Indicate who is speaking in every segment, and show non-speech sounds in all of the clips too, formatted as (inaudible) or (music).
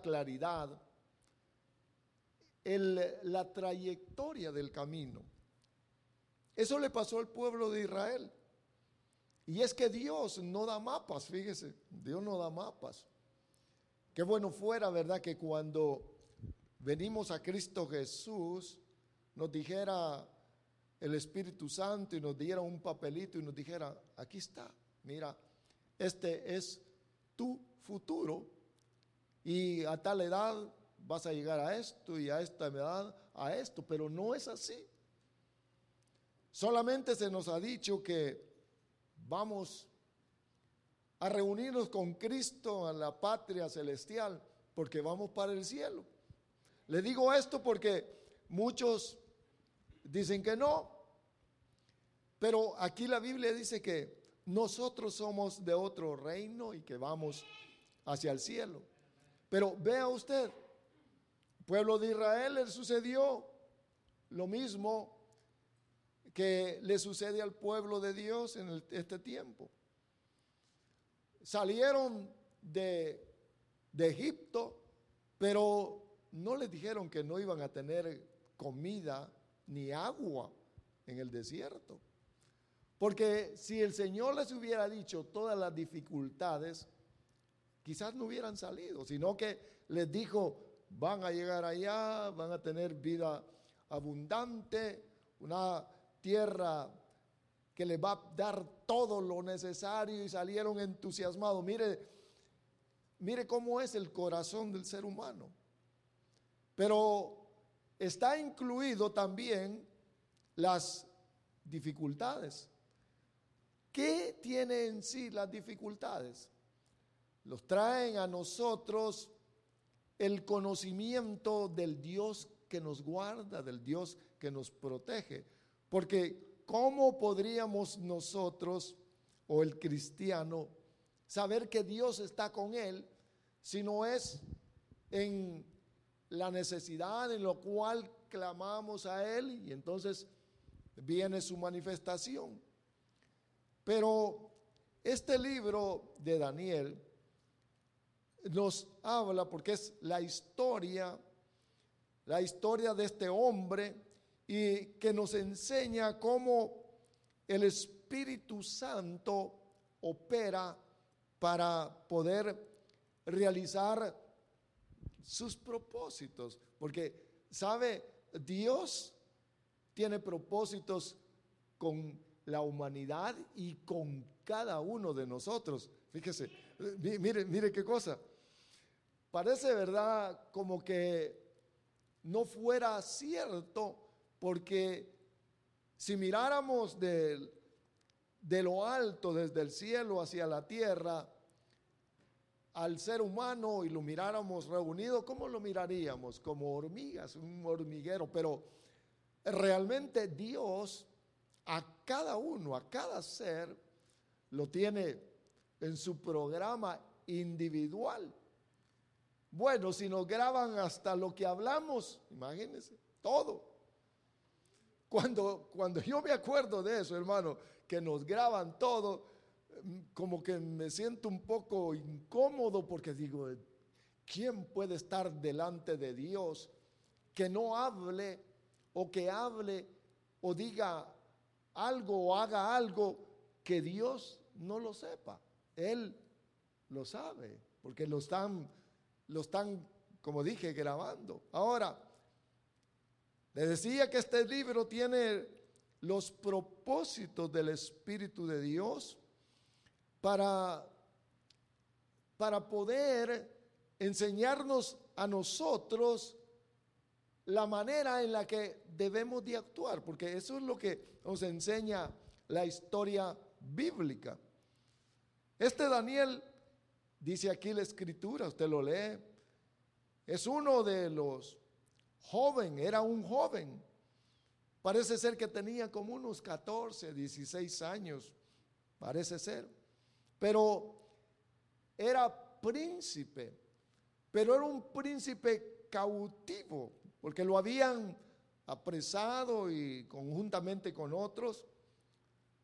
Speaker 1: Claridad la trayectoria del camino. Eso le pasó al pueblo de Israel. Y es que Dios no da mapas, fíjese, Dios no da mapas. Qué bueno fuera, ¿verdad? Que cuando venimos a Cristo Jesús, nos dijera el Espíritu Santo y nos diera un papelito y nos dijera, aquí está, mira, este es tu futuro y a tal edad vas a llegar a esto y a esta edad a esto, pero no es así. Solamente se nos ha dicho que vamos a reunirnos con Cristo en la patria celestial porque vamos para el cielo. Le digo esto porque muchos dicen que no, pero aquí la Biblia dice que nosotros somos de otro reino y que vamos hacia el cielo. Pero vea usted, pueblo de Israel le sucedió lo mismo que le sucede al pueblo de Dios en este tiempo. Salieron de, de Egipto, pero no les dijeron que no iban a tener comida ni agua en el desierto. Porque si el Señor les hubiera dicho todas las dificultades, quizás no hubieran salido, sino que les dijo, van a llegar allá, van a tener vida abundante, una tierra que les va a dar todo lo necesario y salieron entusiasmados. Mire, mire cómo es el corazón del ser humano. Pero está incluido también las dificultades. ¿Qué tiene en sí las dificultades? Los traen a nosotros el conocimiento del Dios que nos guarda, del Dios que nos protege. Porque ¿cómo podríamos nosotros o el cristiano saber que Dios está con él si no es en la necesidad en lo cual clamamos a él y entonces viene su manifestación? Pero este libro de Daniel nos habla porque es la historia, la historia de este hombre y que nos enseña cómo el Espíritu Santo opera para poder realizar sus propósitos. Porque, ¿sabe? Dios tiene propósitos con la humanidad y con cada uno de nosotros. Fíjese, mi- mire, mire qué cosa. Parece verdad como que no fuera cierto, porque si miráramos del- de lo alto, desde el cielo hacia la tierra, al ser humano y lo miráramos reunido, ¿cómo lo miraríamos? Como hormigas, un hormiguero, pero realmente Dios a cada uno, a cada ser, lo tiene en su programa individual. Bueno, si nos graban hasta lo que hablamos, imagínense, todo. Cuando, cuando yo me acuerdo de eso, hermano, que nos graban todo, mm, como que me siento un poco incómodo porque digo, ¿quién puede estar delante de Dios que no hable o que hable o diga algo o haga algo que Dios no lo sepa? Él lo sabe, porque lo están, lo están, como dije, grabando. Ahora, le decía que este libro tiene los propósitos del Espíritu de Dios para, para poder enseñarnos a nosotros la manera en la que debemos de actuar, porque eso es lo que nos enseña la historia bíblica. Este Daniel, dice aquí la escritura, usted lo lee, es uno de los jóvenes, era un joven. Parece ser que tenía como unos 14, 16 años, parece ser. Pero era príncipe, pero era un príncipe cautivo, porque lo habían apresado y conjuntamente con otros,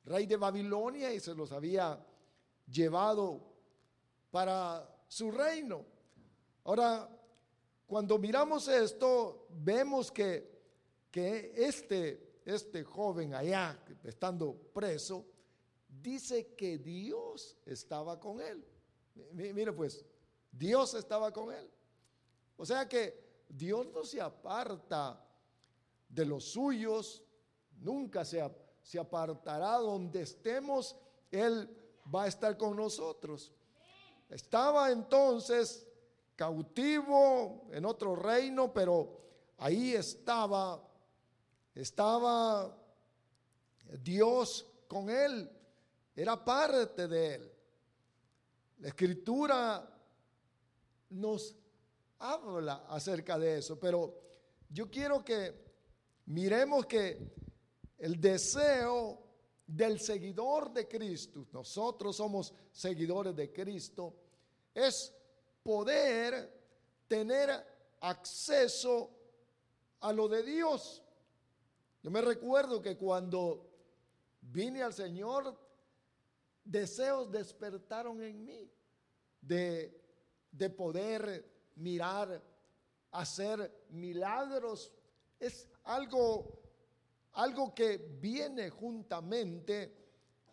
Speaker 1: rey de Babilonia, y se los había llevado para su reino. Ahora, cuando miramos esto, vemos que, que este, este joven allá, estando preso, dice que Dios estaba con él. Mire pues, Dios estaba con él. O sea que Dios no se aparta de los suyos, nunca se, se apartará donde estemos, Él va a estar con nosotros. Estaba entonces cautivo en otro reino, pero ahí estaba, estaba Dios con él, era parte de él. La escritura nos habla acerca de eso, pero yo quiero que miremos que el deseo del seguidor de Cristo, nosotros somos seguidores de Cristo, es poder tener acceso a lo de Dios. Yo me recuerdo que cuando vine al Señor, deseos despertaron en mí de, de poder mirar, hacer milagros. Es algo, algo que viene juntamente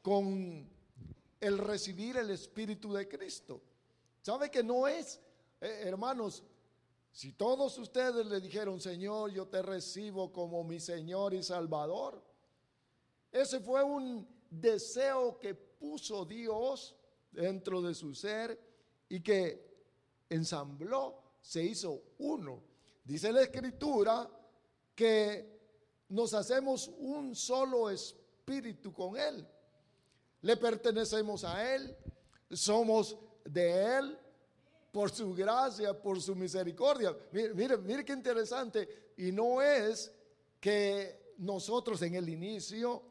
Speaker 1: con el recibir el Espíritu de Cristo. ¿Sabe que no es, eh, hermanos? Si todos ustedes le dijeron, Señor, yo te recibo como mi Señor y Salvador, ese fue un deseo que puso Dios dentro de su ser y que ensambló, se hizo uno. Dice la escritura que nos hacemos un solo espíritu con Él. Le pertenecemos a Él, somos de Él por su gracia, por su misericordia. Mire, mire, qué interesante. Y no es que nosotros en el inicio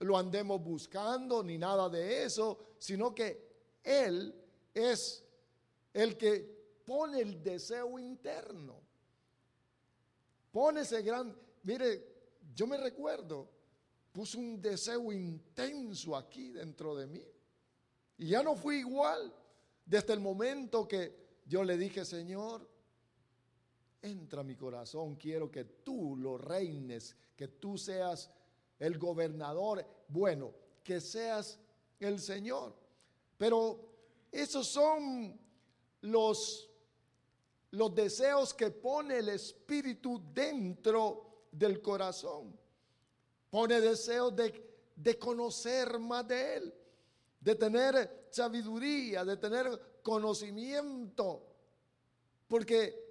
Speaker 1: lo andemos buscando ni nada de eso, sino que Él es el que pone el deseo interno. Pone ese gran, mire, yo me recuerdo, puso un deseo intenso aquí dentro de mí. Y ya no fui igual. Desde el momento que yo le dije, Señor, entra a mi corazón, quiero que tú lo reines, que tú seas el gobernador, bueno, que seas el Señor. Pero esos son los, los deseos que pone el Espíritu dentro del corazón. Pone deseos de, de conocer más de Él de tener sabiduría, de tener conocimiento, porque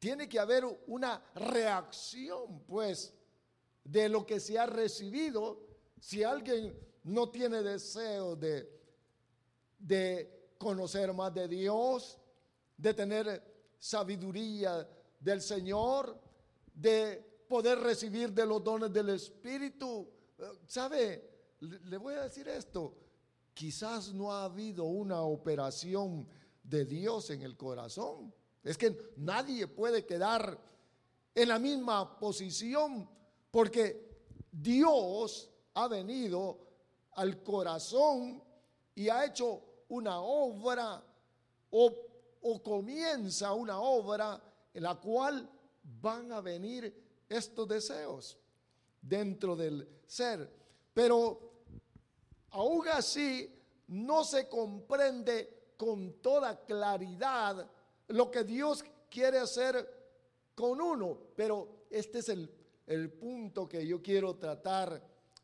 Speaker 1: tiene que haber una reacción, pues, de lo que se ha recibido. Si alguien no tiene deseo de, de conocer más de Dios, de tener sabiduría del Señor, de poder recibir de los dones del Espíritu, ¿sabe? Le voy a decir esto, quizás no ha habido una operación de Dios en el corazón. Es que nadie puede quedar en la misma posición porque Dios ha venido al corazón y ha hecho una obra o, o, comienza una obra en la cual van a venir estos deseos dentro del ser. Pero Aún así, no se comprende con toda claridad lo que Dios quiere hacer con uno, pero este es el, el punto que yo quiero tratar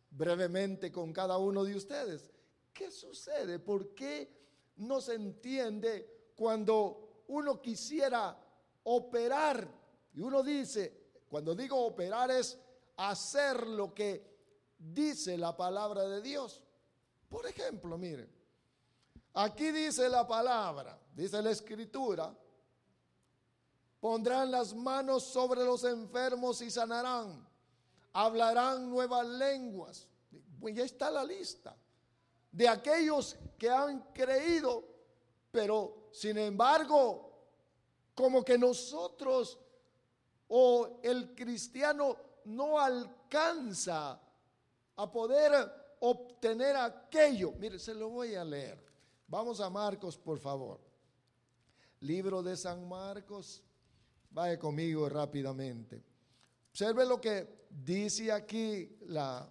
Speaker 1: brevemente con cada uno de ustedes. ¿Qué sucede? ¿Por qué no se entiende cuando uno quisiera operar? Y uno dice, cuando digo operar es hacer lo que dice la palabra de Dios. Por ejemplo, miren, aquí dice la palabra, dice la escritura, pondrán las manos sobre los enfermos y sanarán, hablarán nuevas lenguas. Pues ya está la lista de aquellos que han creído, pero sin embargo, como que nosotros o el cristiano no alcanza a poder obtener aquello. Mire, se lo voy a leer. Vamos a Marcos, por favor. Libro de San Marcos. Vaya conmigo rápidamente. Observe lo que dice aquí la,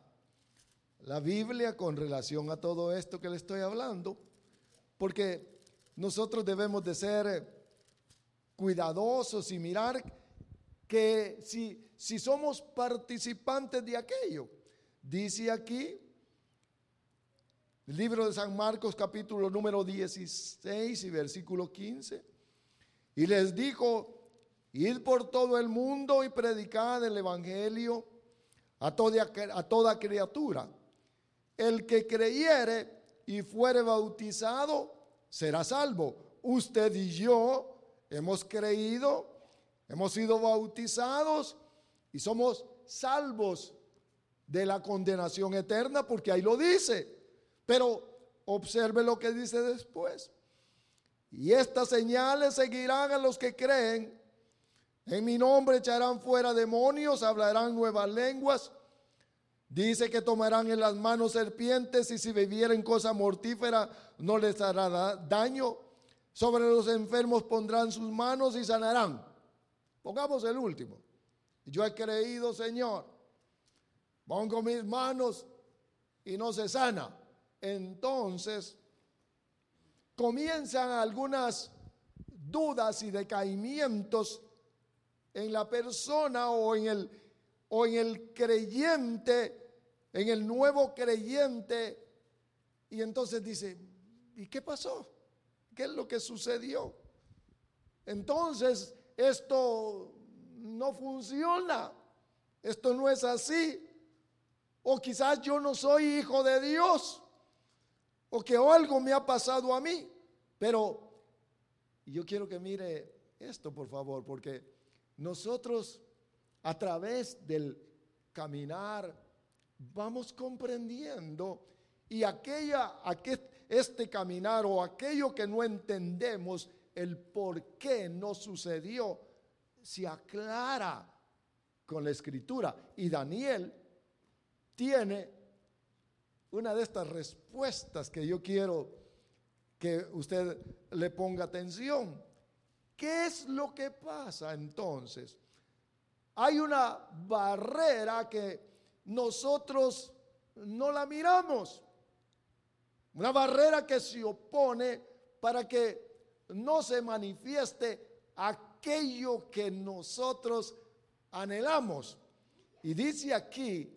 Speaker 1: la Biblia con relación a todo esto que le estoy hablando, porque nosotros debemos de ser cuidadosos y mirar que si, si somos participantes de aquello, dice aquí, el libro de San Marcos capítulo número 16 y versículo 15, y les dijo, id por todo el mundo y predicad el Evangelio a toda, a toda criatura. El que creyere y fuere bautizado será salvo. Usted y yo hemos creído, hemos sido bautizados y somos salvos de la condenación eterna porque ahí lo dice. Pero observe lo que dice después. Y estas señales seguirán a los que creen. En mi nombre echarán fuera demonios, hablarán nuevas lenguas. Dice que tomarán en las manos serpientes y si bebieren cosa mortífera no les hará daño. Sobre los enfermos pondrán sus manos y sanarán. Pongamos el último. Yo he creído, Señor. Pongo mis manos y no se sana. Entonces comienzan algunas dudas y decaimientos en la persona o en el, o en el creyente, en el nuevo creyente. Y entonces dice, ¿y qué pasó? ¿Qué es lo que sucedió? Entonces, esto no funciona. Esto no es así. O quizás yo no soy hijo de Dios. O que algo me ha pasado a mí. Pero yo quiero que mire esto, por favor, porque nosotros a través del caminar vamos comprendiendo y aquella, aquel, este caminar o aquello que no entendemos, el por qué no sucedió, se aclara con la escritura. Y Daniel tiene una de estas respuestas que yo quiero que usted le ponga atención. ¿Qué es lo que pasa entonces? Hay una barrera que nosotros no la miramos. Una barrera que se opone para que no se manifieste aquello que nosotros anhelamos. Y dice aquí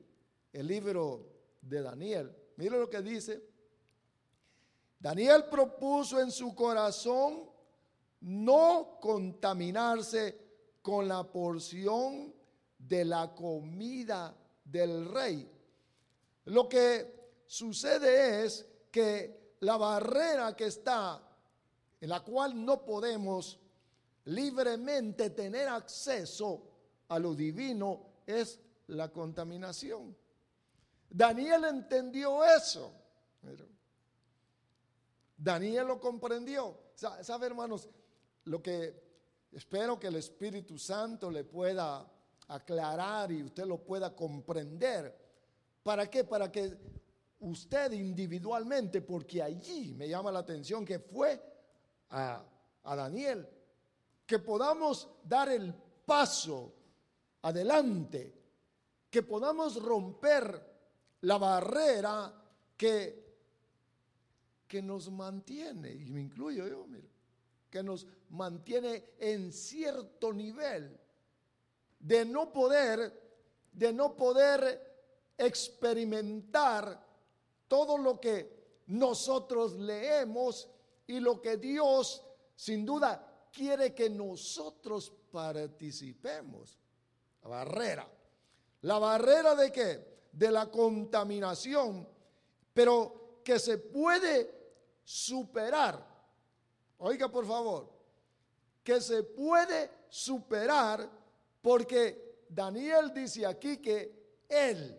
Speaker 1: el libro de Daniel, mire lo que dice. Daniel propuso en su corazón no contaminarse con la porción de la comida del rey. Lo que sucede es que la barrera que está, en la cual no podemos libremente tener acceso a lo divino, es la contaminación. Daniel entendió eso. Daniel lo comprendió. ¿Sabe, hermanos? Lo que espero que el Espíritu Santo le pueda aclarar y usted lo pueda comprender. ¿Para qué? Para que usted individualmente, porque allí me llama la atención que fue a, Daniel, que podamos dar el paso adelante, que podamos romper la barrera que, que nos mantiene, y me incluyo yo, que nos mantiene en cierto nivel de no poder, de no poder experimentar todo lo que nosotros leemos y lo que Dios sin duda quiere que nosotros participemos. La barrera. ¿La barrera de qué? De la contaminación, pero que se puede superar. Oiga, por favor, que se puede superar porque Daniel dice aquí que él,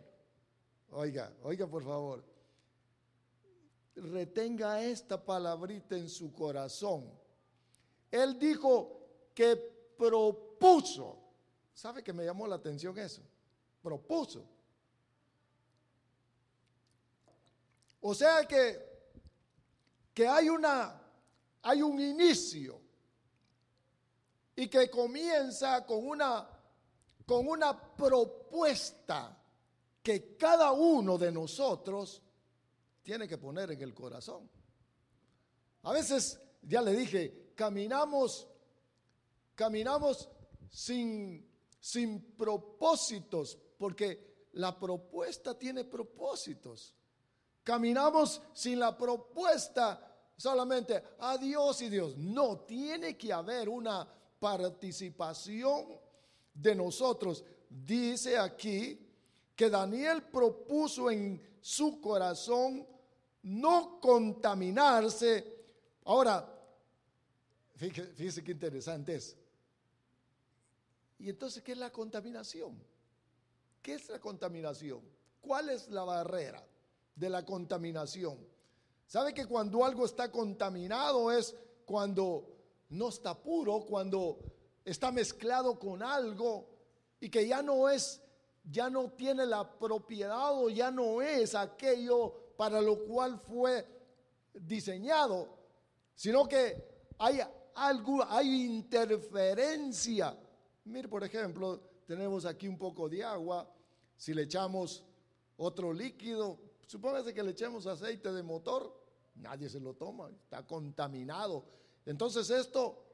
Speaker 1: oiga, oiga por favor, retenga esta palabrita en su corazón. Él dijo que propuso, ¿sabe que me llamó la atención eso? Propuso. O sea que, que hay una, hay un inicio y que comienza con una, con una propuesta que cada uno de nosotros tiene que poner en el corazón. A veces, ya le dije, caminamos, caminamos sin, sin propósitos, porque la propuesta tiene propósitos. Caminamos sin la propuesta solamente a Dios y Dios. No, tiene que haber una participación de nosotros. Dice aquí que Daniel propuso en su corazón no contaminarse. Ahora, fíjese, qué interesante es. ¿Y entonces qué es la contaminación? ¿Qué es la contaminación? ¿Cuál es la barrera de la contaminación? ¿Sabe que cuando algo está contaminado es cuando no está puro, cuando está mezclado con algo y que ya no es, ya no tiene la propiedad o ya no es aquello para lo cual fue diseñado, sino que hay algo, hay interferencia. Mire, por ejemplo, tenemos aquí un poco de agua, si le echamos otro líquido, supóngase que le echemos aceite de motor, nadie se lo toma, está contaminado entonces esto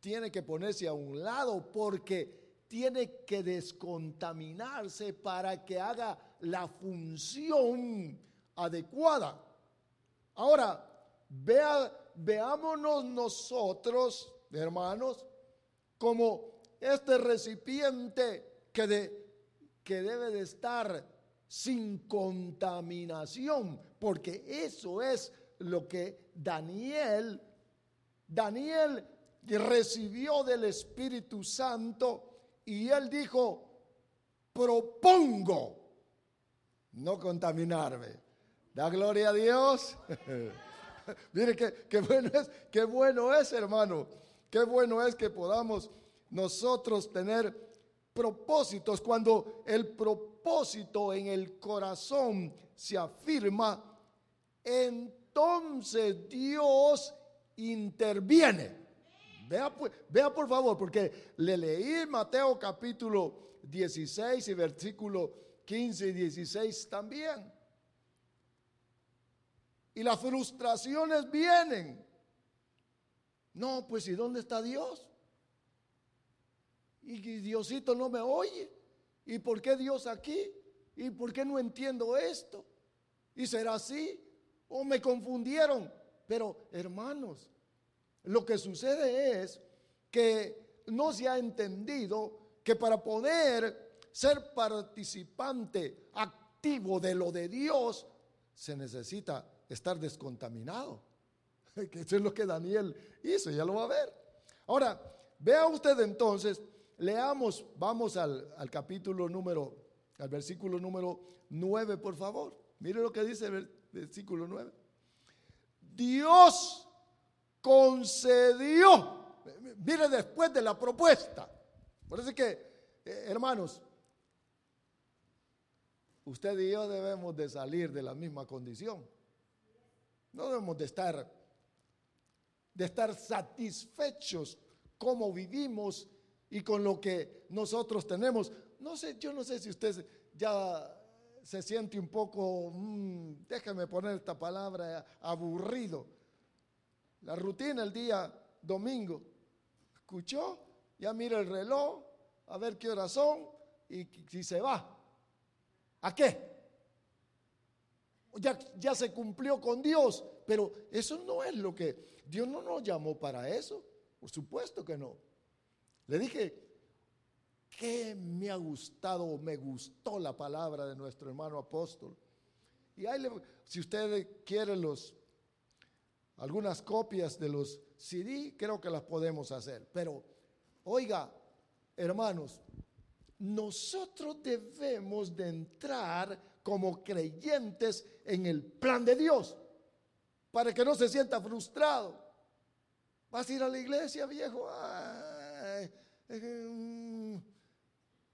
Speaker 1: tiene que ponerse a un lado porque tiene que descontaminarse para que haga la función adecuada. Ahora, vea, veámonos nosotros, hermanos, como este recipiente que, de, que debe de estar sin contaminación, porque eso es lo que Daniel Daniel recibió del Espíritu Santo y él dijo, propongo no contaminarme. Da gloria a Dios. (laughs) Mire qué, bueno es, qué bueno es, hermano. Qué bueno es que podamos nosotros tener propósitos. Cuando el propósito en el corazón se afirma, entonces Dios interviene. Vea, vea por favor, porque le leí Mateo capítulo 16 y versículo 15 y 16 también. Y las frustraciones vienen. No, pues ¿y dónde está Dios? Y Diosito no me oye. ¿Y por qué Dios aquí? ¿Y por qué no entiendo esto? ¿Y será así? ¿O me confundieron? Pero hermanos, lo que sucede es que no se ha entendido que para poder ser participante activo de lo de Dios, se necesita estar descontaminado. (laughs) Que eso es lo que Daniel hizo, ya lo va a ver. Ahora, vea usted entonces, leamos, vamos al, al capítulo número, al versículo número 9, por favor. Mire lo que dice el versículo 9. Dios concedió. Mire después de la propuesta. Por eso es que, eh, hermanos, usted y yo debemos de salir de la misma condición. No debemos de estar, de estar satisfechos como vivimos y con lo que nosotros tenemos. No sé, yo no sé si usted ya se siente un poco, mm, déjame poner esta palabra, aburrido. La rutina el día domingo. Escuchó, ya mira el reloj, a ver qué horas son y si se va. ¿A qué? Ya, ya se cumplió con Dios, pero eso no es lo que Dios no nos llamó para eso. Por supuesto que no. Le dije, que me ha gustado, me gustó la palabra de nuestro hermano apóstol. Y ahí, si usted quiere los, algunas copias de los CD, creo que las podemos hacer. Pero, oiga, hermanos, nosotros debemos de entrar como creyentes en el plan de Dios para que no se sienta frustrado. Vas a ir a la iglesia, viejo. Eh,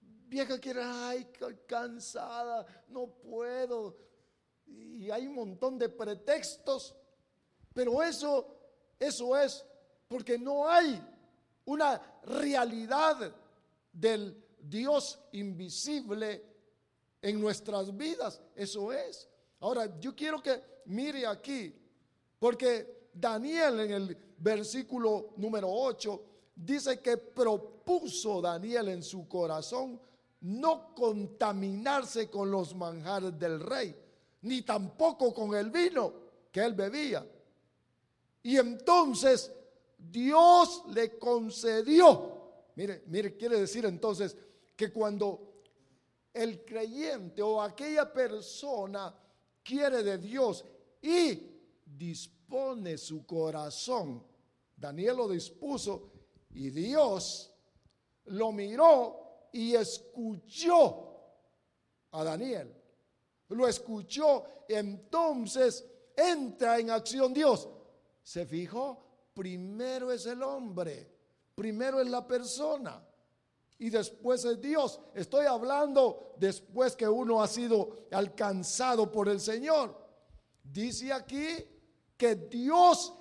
Speaker 1: vieja quiere, ay, cansada, no puedo. Y hay un montón de pretextos. Pero eso, eso es porque no hay una realidad del Dios invisible en nuestras vidas. Eso es. Ahora, yo quiero que mire aquí, porque Daniel en el versículo número 8 dice que propuso Daniel en su corazón no contaminarse con los manjares del rey, ni tampoco con el vino que él bebía. Y entonces Dios le concedió, mire, mire, quiere decir entonces que cuando el creyente o aquella persona quiere de Dios y dispone su corazón, Daniel lo dispuso y Dios lo miró y escuchó a Daniel. Lo escuchó, entonces entra en acción Dios. ¿Se fijó? Primero es el hombre, primero es la persona y después es Dios. Estoy hablando después que uno ha sido alcanzado por el Señor. Dice aquí que Dios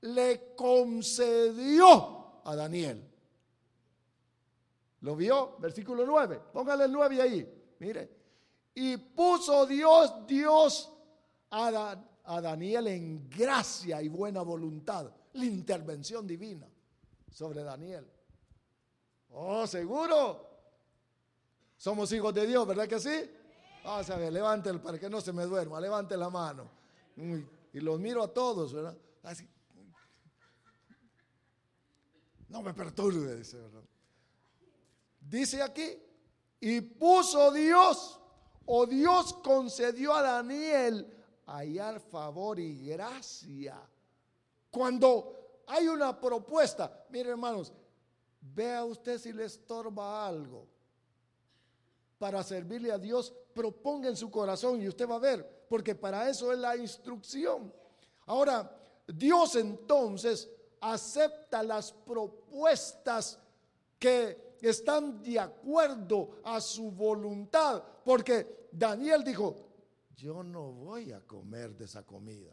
Speaker 1: le concedió a Daniel. ¿Lo vio? Versículo 9. Póngale el 9 ahí. Mire. Y puso Dios, Dios a, a Daniel en gracia y buena voluntad. La intervención divina sobre Daniel. Oh, seguro. Somos hijos de Dios, ¿verdad que sí? Vamos a ver, levante para que no se me duerma, levante la mano. Y los miro a todos, ¿verdad? Así. No me perturbe, dice, ¿verdad? Dice aquí, y puso Dios, o Dios concedió a Daniel hallar favor y gracia. Cuando hay una propuesta, miren hermanos, Vea usted si le estorba algo. Para servirle a Dios, proponga en su corazón y usted va a ver, porque para eso es la instrucción. Ahora, Dios entonces acepta las propuestas que están de acuerdo a su voluntad, porque Daniel dijo, yo no voy a comer de esa comida,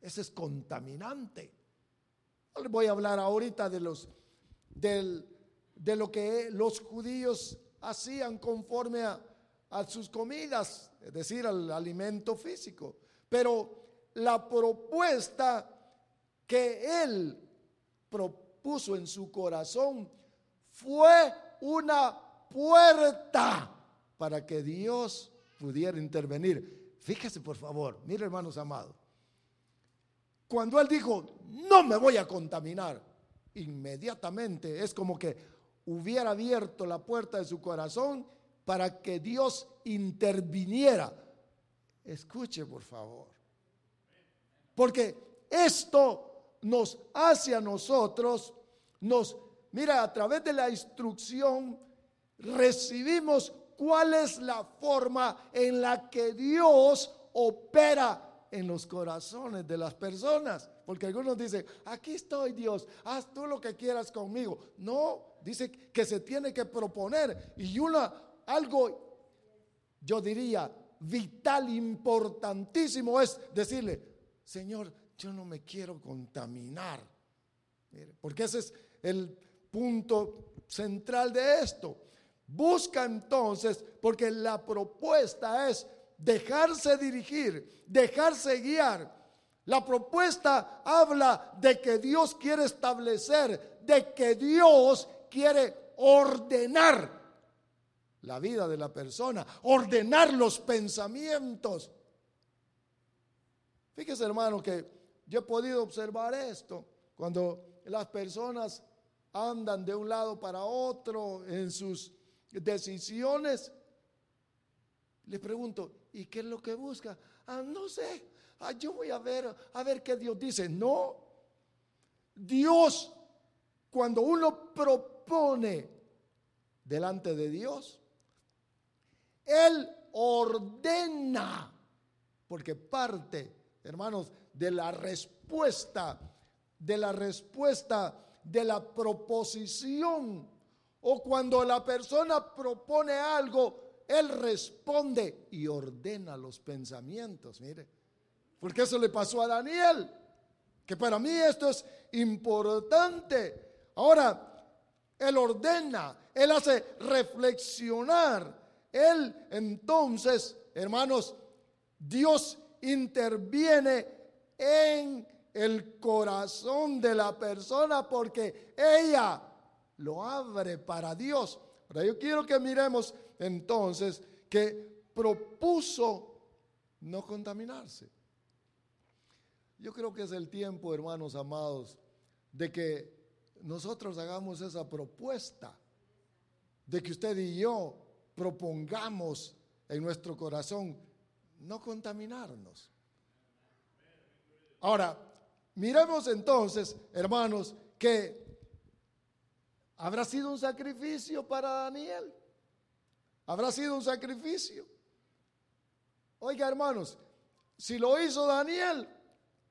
Speaker 1: ese es contaminante. No le voy a hablar ahorita de los de lo que los judíos hacían conforme a, a sus comidas, es decir, al alimento físico. Pero la propuesta que él propuso en su corazón fue una puerta para que Dios pudiera intervenir. Fíjese por favor, mire hermanos amados, cuando él dijo, no me voy a contaminar, inmediatamente. Es como que hubiera abierto la puerta de su corazón para que Dios interviniera. Escuche, por favor. Porque esto nos hace a nosotros, nos, mira, a través de la instrucción, recibimos cuál es la forma en la que Dios opera en los corazones de las personas. Porque algunos dicen, aquí estoy Dios, haz tú lo que quieras conmigo. No, dice que se tiene que proponer. Y una, algo, yo diría, vital, importantísimo es decirle, Señor, yo no me quiero contaminar. porque ese es el punto central de esto. Busca entonces, porque la propuesta es dejarse dirigir, dejarse guiar. La propuesta habla de que Dios quiere establecer, de que Dios quiere ordenar la vida de la persona, ordenar los pensamientos. Fíjese hermano que yo he podido observar esto cuando las personas andan de un lado para otro en sus decisiones. Le pregunto, ¿Y qué es lo que busca? Ah, no sé. Yo voy a ver, a ver qué Dios dice. No, Dios, cuando uno propone delante de Dios, Él ordena, porque parte, hermanos, de la respuesta, de la respuesta, de la proposición, o cuando la persona propone algo, Él responde y ordena los pensamientos, mire, porque eso le pasó a Daniel, que para mí esto es importante. Ahora, Él ordena, Él hace reflexionar. Él entonces, hermanos, Dios interviene en el corazón de la persona porque ella lo abre para Dios. Ahora yo quiero que miremos entonces que propuso no contaminarse. Yo creo que es el tiempo, hermanos amados, de que nosotros hagamos esa propuesta, de que usted y yo propongamos en nuestro corazón no contaminarnos. Ahora, miremos entonces, hermanos, que habrá sido un sacrificio para Daniel. Habrá sido un sacrificio. Oiga, hermanos, si lo hizo Daniel,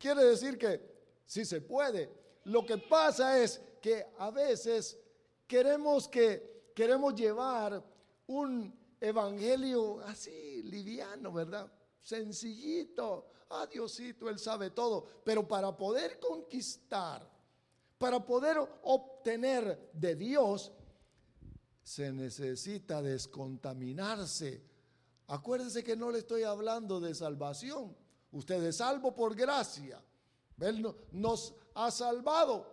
Speaker 1: quiere decir que sí se puede. Lo que pasa es que a veces queremos que queremos llevar un evangelio así liviano, ¿verdad? Sencillito. Ah, Diosito, Él sabe todo. Pero para poder conquistar, para poder obtener de Dios, se necesita descontaminarse. Acuérdense que no le estoy hablando de salvación. Usted es salvo por gracia. Él nos ha salvado.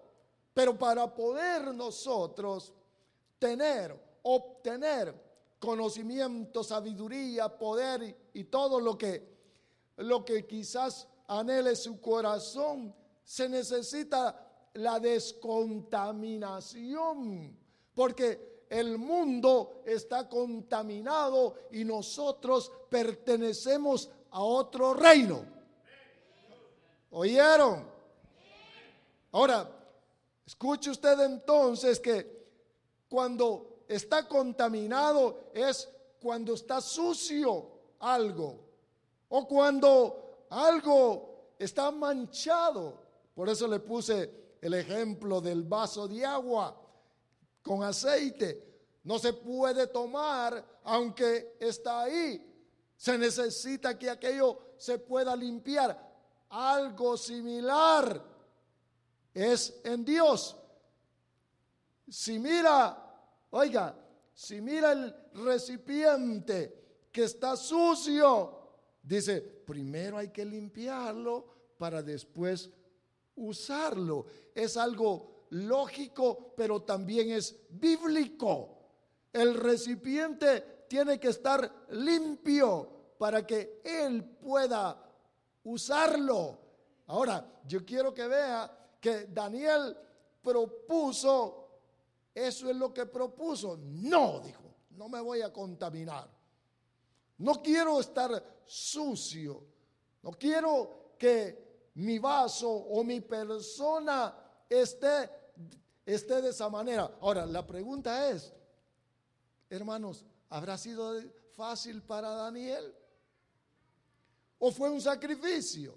Speaker 1: Pero para poder nosotros tener, obtener conocimiento, sabiduría, poder y todo lo que, lo que quizás anhele su corazón, se necesita la descontaminación. Porque el mundo está contaminado y nosotros pertenecemos a otro reino. ¿Oyeron? Ahora, escuche usted entonces que cuando está contaminado es cuando está sucio algo o cuando algo está manchado. Por eso le puse el ejemplo del vaso de agua con aceite. No se puede tomar aunque está ahí. Se necesita que aquello se pueda limpiar. Algo similar es en Dios. Si mira, oiga, si mira el recipiente que está sucio, dice, primero hay que limpiarlo para después usarlo. Es algo lógico, pero también es bíblico. El recipiente tiene que estar limpio para que él pueda usarlo. Ahora, yo quiero que vea que Daniel propuso, eso es lo que propuso. No, dijo, no me voy a contaminar. No quiero estar sucio. No quiero que mi vaso o mi persona esté, esté de esa manera. Ahora, la pregunta es, hermanos, ¿habrá sido fácil para Daniel? ¿O fue un sacrificio?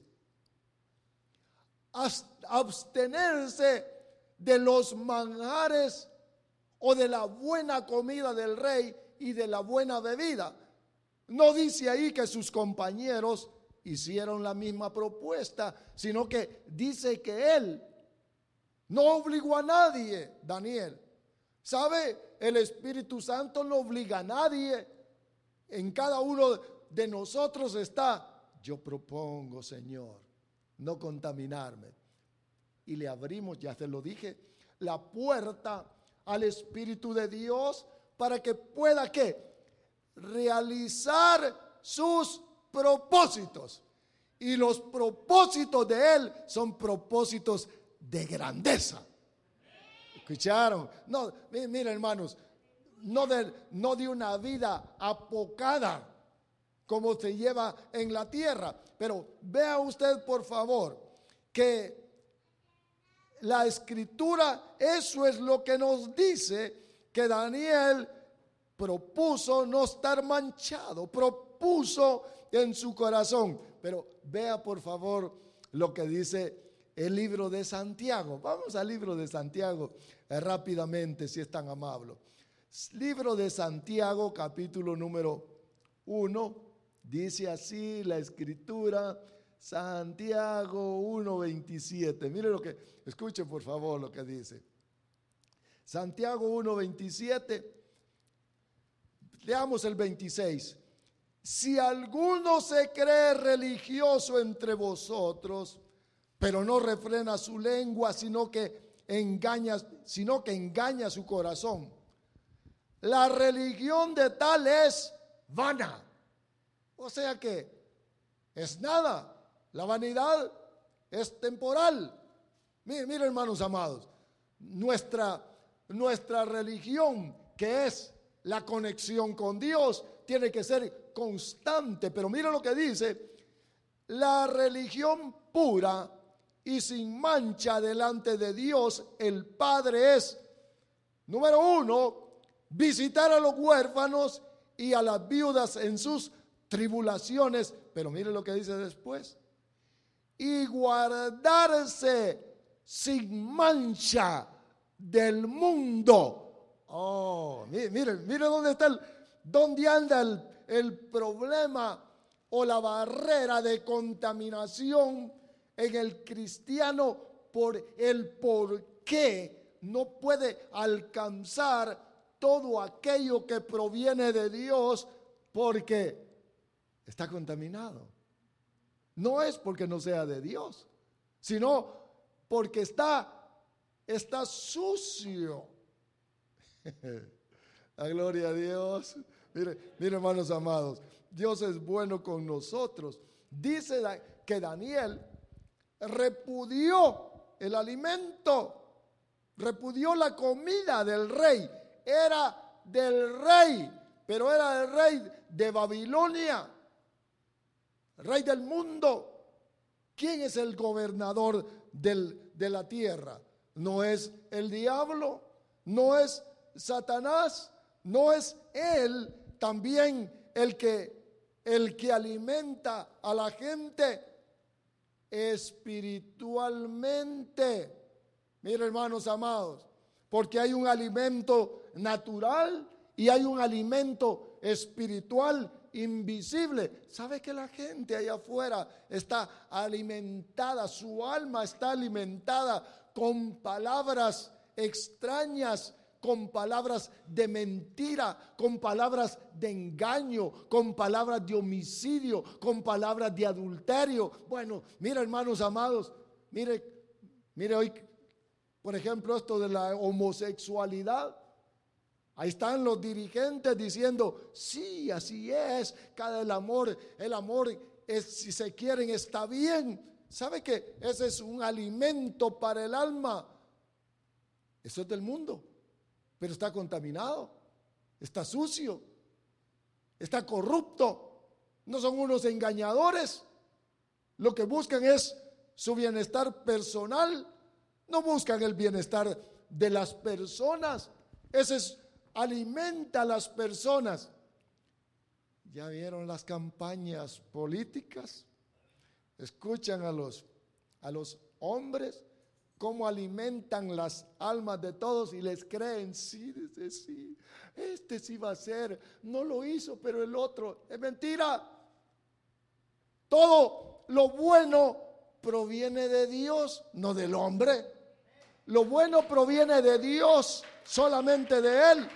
Speaker 1: abstenerse de los manjares o de la buena comida del rey y de la buena bebida. No dice ahí que sus compañeros hicieron la misma propuesta, sino que dice que él no obligó a nadie, Daniel. ¿Sabe? El Espíritu Santo no obliga a nadie. En cada uno de nosotros está, yo propongo, Señor, no contaminarme. Y le abrimos, ya se lo dije, la puerta al Espíritu de Dios para que pueda que realizar sus propósitos. Y los propósitos de Él son propósitos de grandeza. ¿Escucharon? No, miren hermanos, no de, no de una vida apocada como se lleva en la tierra. Pero vea usted, por favor, que la escritura, eso es lo que nos dice que Daniel propuso no estar manchado, propuso en su corazón. Pero vea por favor lo que dice el libro de Santiago. Vamos al libro de Santiago eh, rápidamente, si es tan amable. Libro de Santiago, capítulo número 1, dice así la escritura, Santiago 1.27. Mire lo que, escuche por favor lo que dice. Santiago 1.27, leamos el 26. Si alguno se cree religioso entre vosotros, pero no refrena su lengua, sino que engaña, sino que engaña su corazón. La religión de tal es vana. O sea que es nada. La vanidad es temporal. Miren, hermanos amados, nuestra, nuestra religión, que es la conexión con Dios, tiene que ser constante. Pero mira lo que dice, la religión pura y sin mancha delante de Dios, el Padre es, número uno, visitar a los huérfanos y a las viudas en sus tribulaciones. Pero mire lo que dice después. Y guardarse sin mancha del mundo. Oh, mire, mire, dónde está el, dónde anda el, el problema o la barrera de contaminación en el cristiano por el por qué no puede alcanzar todo aquello que proviene de Dios porque está contaminado. No es porque no sea de Dios, sino porque está, está sucio. La (laughs) gloria a Dios. Mire, mire, hermanos amados, Dios es bueno con nosotros. Dice que Daniel repudió el alimento, repudió la comida del rey. Era del rey, pero era el rey de Babilonia, rey del mundo. ¿Quién es el gobernador de la tierra? No es el diablo, no es Satanás, no es él también el que el que alimenta a la gente espiritualmente. Mire, hermanos amados, porque hay un alimento natural y hay un alimento espiritual invisible. ¿Sabe que la gente allá afuera está alimentada, su alma está alimentada con palabras extrañas con palabras de mentira, con palabras de engaño, con palabras de homicidio, con palabras de adulterio. Bueno, mira hermanos amados, mire, mire hoy, por ejemplo, esto de la homosexualidad. Ahí están los dirigentes diciendo, sí, así es, cada el amor, el amor es, si se quieren está bien. ¿Sabe que ese es un alimento para el alma? Eso es del mundo pero está contaminado, está sucio, está corrupto. No son unos engañadores. Lo que buscan es su bienestar personal, no buscan el bienestar de las personas. Ese es, alimenta a las personas. ¿Ya vieron las campañas políticas? Escuchan a los, a los hombres cómo alimentan las almas de todos y les creen, sí, dice, sí, este sí va a ser, no lo hizo, pero el otro, es mentira. Todo lo bueno proviene de Dios, no del hombre. Lo bueno proviene de Dios, solamente de Él.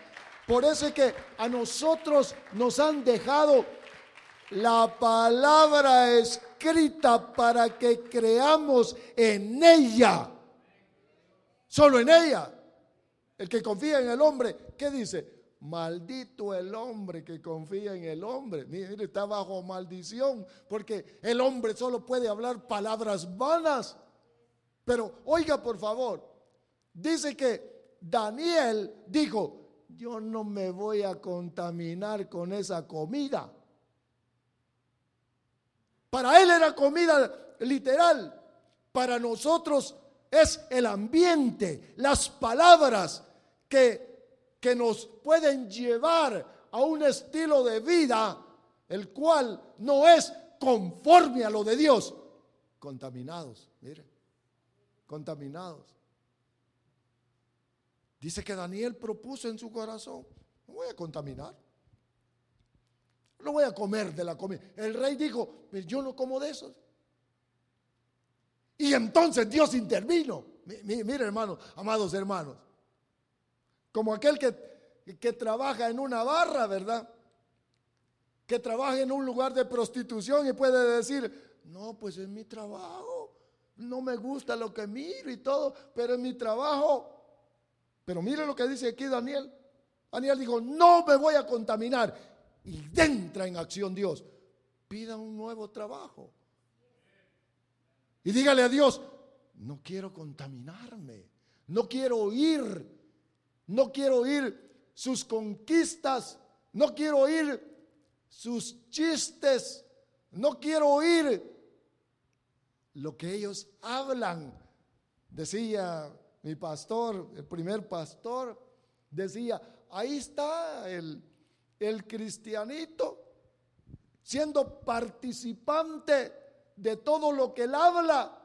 Speaker 1: Por eso es que a nosotros nos han dejado la palabra escrita para que creamos en ella. Solo en ella. El que confía en el hombre, ¿qué dice? Maldito el hombre que confía en el hombre. Mire, está bajo maldición porque el hombre solo puede hablar palabras vanas. Pero oiga por favor, dice que Daniel dijo, yo no me voy a contaminar con esa comida. Para él era comida literal. Para nosotros es el ambiente, las palabras que, que nos pueden llevar a un estilo de vida el cual no es conforme a lo de Dios. Contaminados, mire, contaminados. Dice que Daniel propuso en su corazón, no voy a contaminar. No voy a comer de la comida. El rey dijo, pues yo no como de esos. Y entonces Dios intervino. Mire hermanos, amados hermanos. Como aquel que, que trabaja en una barra, ¿verdad? Que trabaja en un lugar de prostitución y puede decir, no, pues es mi trabajo. No me gusta lo que miro y todo, pero es mi trabajo. Pero mire lo que dice aquí Daniel. Daniel dijo, no me voy a contaminar. Y entra en acción Dios. Pida un nuevo trabajo. Y dígale a Dios, no quiero contaminarme. No quiero oír. No quiero oír sus conquistas. No quiero oír sus chistes. No quiero oír lo que ellos hablan. Decía mi pastor, el primer pastor, decía, ahí está el, el cristianito siendo participante de todo lo que él habla.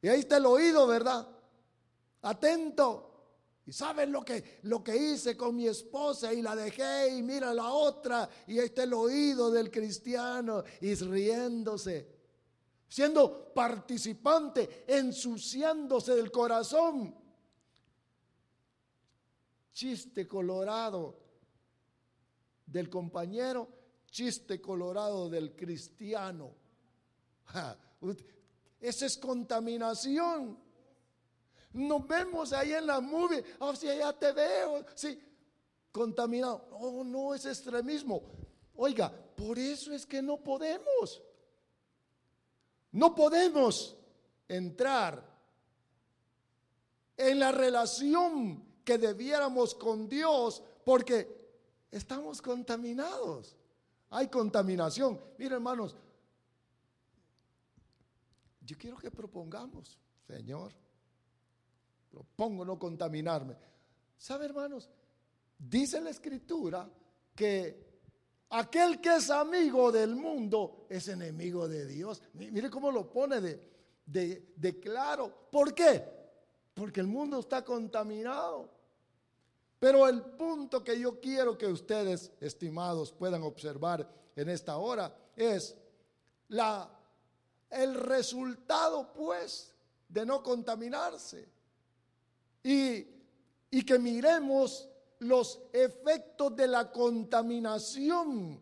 Speaker 1: Y ahí está el oído, ¿verdad? Atento. Y saben lo que, lo que hice con mi esposa y la dejé y mira la otra y ahí está el oído del cristiano y riéndose siendo participante, ensuciándose del corazón. Chiste colorado del compañero, chiste colorado del cristiano. Esa es contaminación. Nos vemos ahí en la movie, oh, si ya te veo, sí, contaminado. Oh, no, es extremismo. Oiga, por eso es que no podemos. No podemos entrar en la relación que debiéramos con Dios porque estamos contaminados. Hay contaminación. Miren, hermanos, yo quiero que propongamos, Señor, propongo no contaminarme. ¿Sabe, hermanos? Dice la escritura que Aquel que es amigo del mundo es enemigo de Dios. Mire cómo lo pone de, de, claro. ¿Por qué? Porque el mundo está contaminado. Pero el punto que yo quiero que ustedes, estimados, puedan observar en esta hora es la, el resultado, pues, de no contaminarse. Y, y que miremos los efectos de la contaminación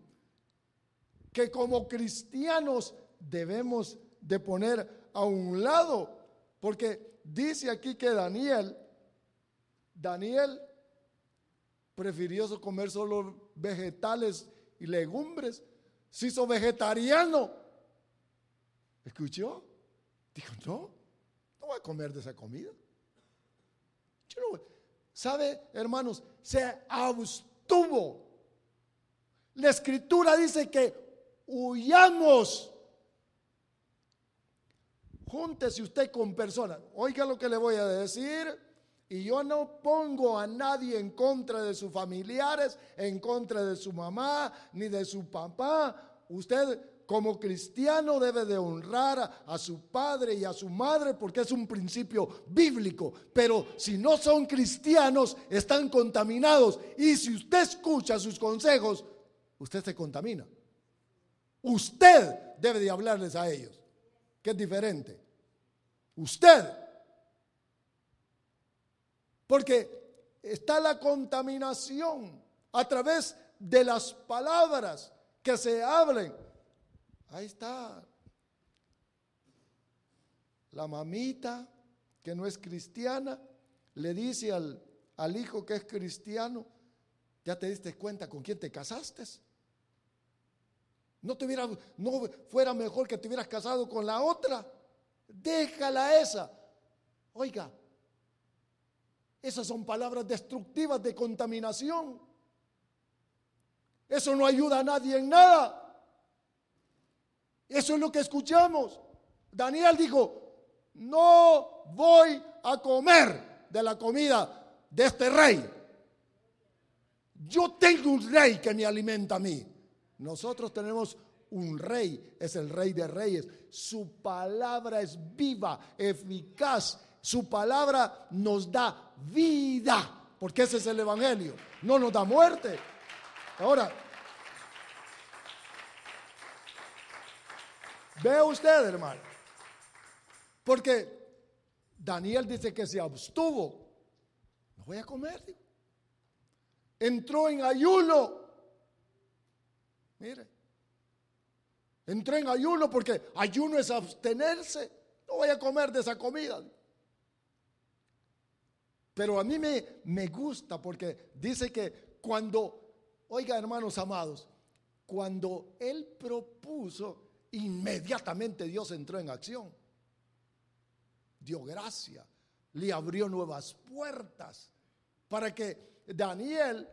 Speaker 1: que como cristianos debemos de poner a un lado. Porque dice aquí que Daniel, Daniel prefirió comer solo vegetales y legumbres, se hizo vegetariano. ¿Escuchó? Dijo, no, no voy a comer de esa comida. Yo no, ¿Sabe, hermanos? Se abstuvo. La escritura dice que huyamos. Júntese usted con personas. Oiga lo que le voy a decir. Y yo no pongo a nadie en contra de sus familiares, en contra de su mamá, ni de su papá. Usted como cristiano debe de honrar a, su padre y a su madre porque es un principio bíblico. Pero si no son cristianos, están contaminados. Y si usted escucha sus consejos, usted se contamina. Usted debe de hablarles a ellos, que es diferente. Usted. Porque está la contaminación a través de las palabras que se hablen Ahí está. La mamita que no es cristiana le dice al, al hijo que es cristiano, ya te diste cuenta con quién te casaste. No, te no fuera mejor que te hubieras casado con la otra. Déjala esa. Oiga, esas son palabras destructivas de contaminación. Eso no ayuda a nadie en nada. Eso es lo que escuchamos. Daniel dijo, no voy a comer de la comida de este rey. Yo tengo un rey que me alimenta a mí. Nosotros tenemos un rey, es el rey de reyes. Su palabra es viva, eficaz. Su palabra nos da vida, porque ese es el Evangelio. No nos da muerte. Ahora, Ve usted, hermano. Porque Daniel dice que se abstuvo. No voy a comer. Entró en ayuno. Mire. Entró en ayuno porque ayuno es abstenerse. No voy a comer de esa comida. Pero a mí me, me gusta porque dice que cuando, oiga hermanos amados, cuando él propuso Inmediatamente Dios entró en acción. Dio gracia, le abrió nuevas puertas para que Daniel,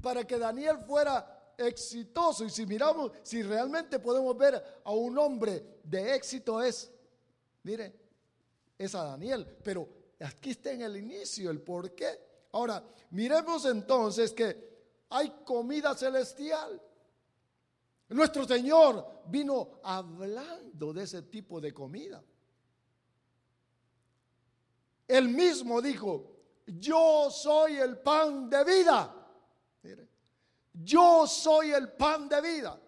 Speaker 1: para que Daniel fuera exitoso. Y si miramos, si realmente podemos ver a un hombre de éxito es, mire, es a Daniel. Pero aquí está en el inicio el por qué. Ahora, miremos entonces que hay comida celestial. Nuestro Señor vino hablando de ese tipo de comida. Él mismo dijo, yo soy el pan de vida. yo soy el pan de vida.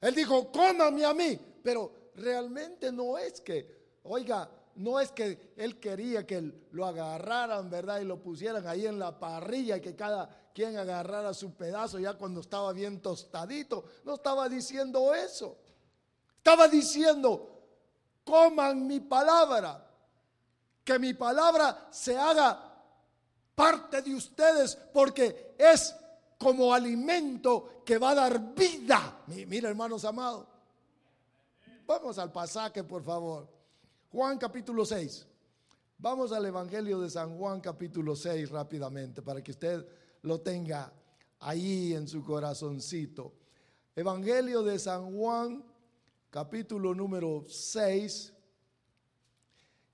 Speaker 1: Él dijo, cómame a mí, pero realmente no es que, oiga, no es que él quería que lo agarraran, ¿verdad? Y lo pusieran ahí en la parrilla y que cada quien agarrara su pedazo ya cuando estaba bien tostadito. No estaba diciendo eso. Estaba diciendo, coman mi palabra, que mi palabra se haga parte de ustedes porque es como alimento que va a dar vida. Mira, hermanos amados. Vamos al pasaje, por favor. Juan capítulo 6. Vamos al Evangelio de San Juan capítulo 6 rápidamente para que usted lo tenga ahí en su corazoncito. Evangelio de San Juan, capítulo número 6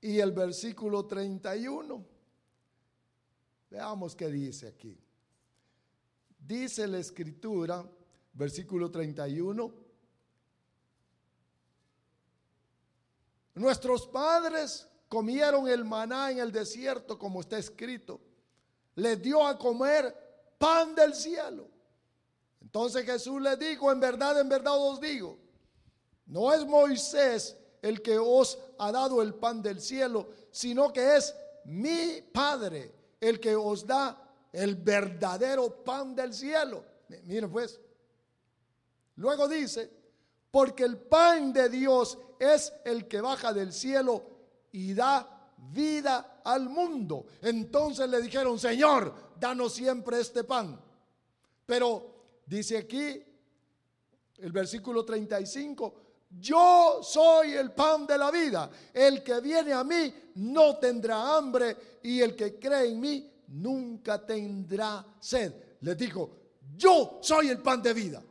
Speaker 1: y el versículo 31. Veamos qué dice aquí. Dice la escritura, versículo 31. Nuestros padres comieron el maná en el desierto como está escrito le dio a comer pan del cielo. Entonces Jesús le dijo, en verdad, en verdad os digo, no es Moisés el que os ha dado el pan del cielo, sino que es mi Padre el que os da el verdadero pan del cielo. Miren pues, luego dice, porque el pan de Dios es el que baja del cielo y da vida al mundo. Entonces le dijeron, Señor, danos siempre este pan. Pero dice aquí el versículo 35, yo soy el pan de la vida. El que viene a mí no tendrá hambre y el que cree en mí nunca tendrá sed. Les dijo, yo soy el pan de vida.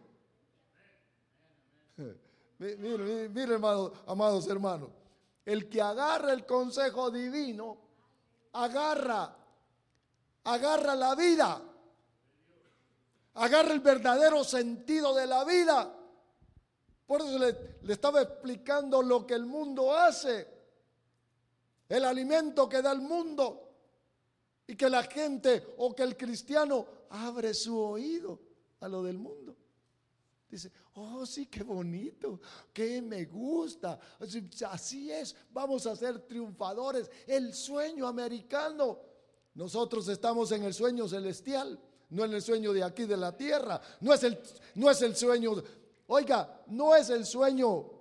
Speaker 1: (laughs) Miren, miren, amados hermanos. El que agarra el consejo divino, agarra, agarra la vida, agarra el verdadero sentido de la vida. Por eso le, estaba explicando lo que el mundo hace, el alimento que da el mundo, y que la gente o que el cristiano abre su oído a lo del mundo. Dice, oh sí, qué bonito, que me gusta. Así es, vamos a ser triunfadores. El sueño americano. Nosotros estamos en el sueño celestial, no en el sueño de aquí de la tierra. No es el, no es el sueño, oiga, no es el sueño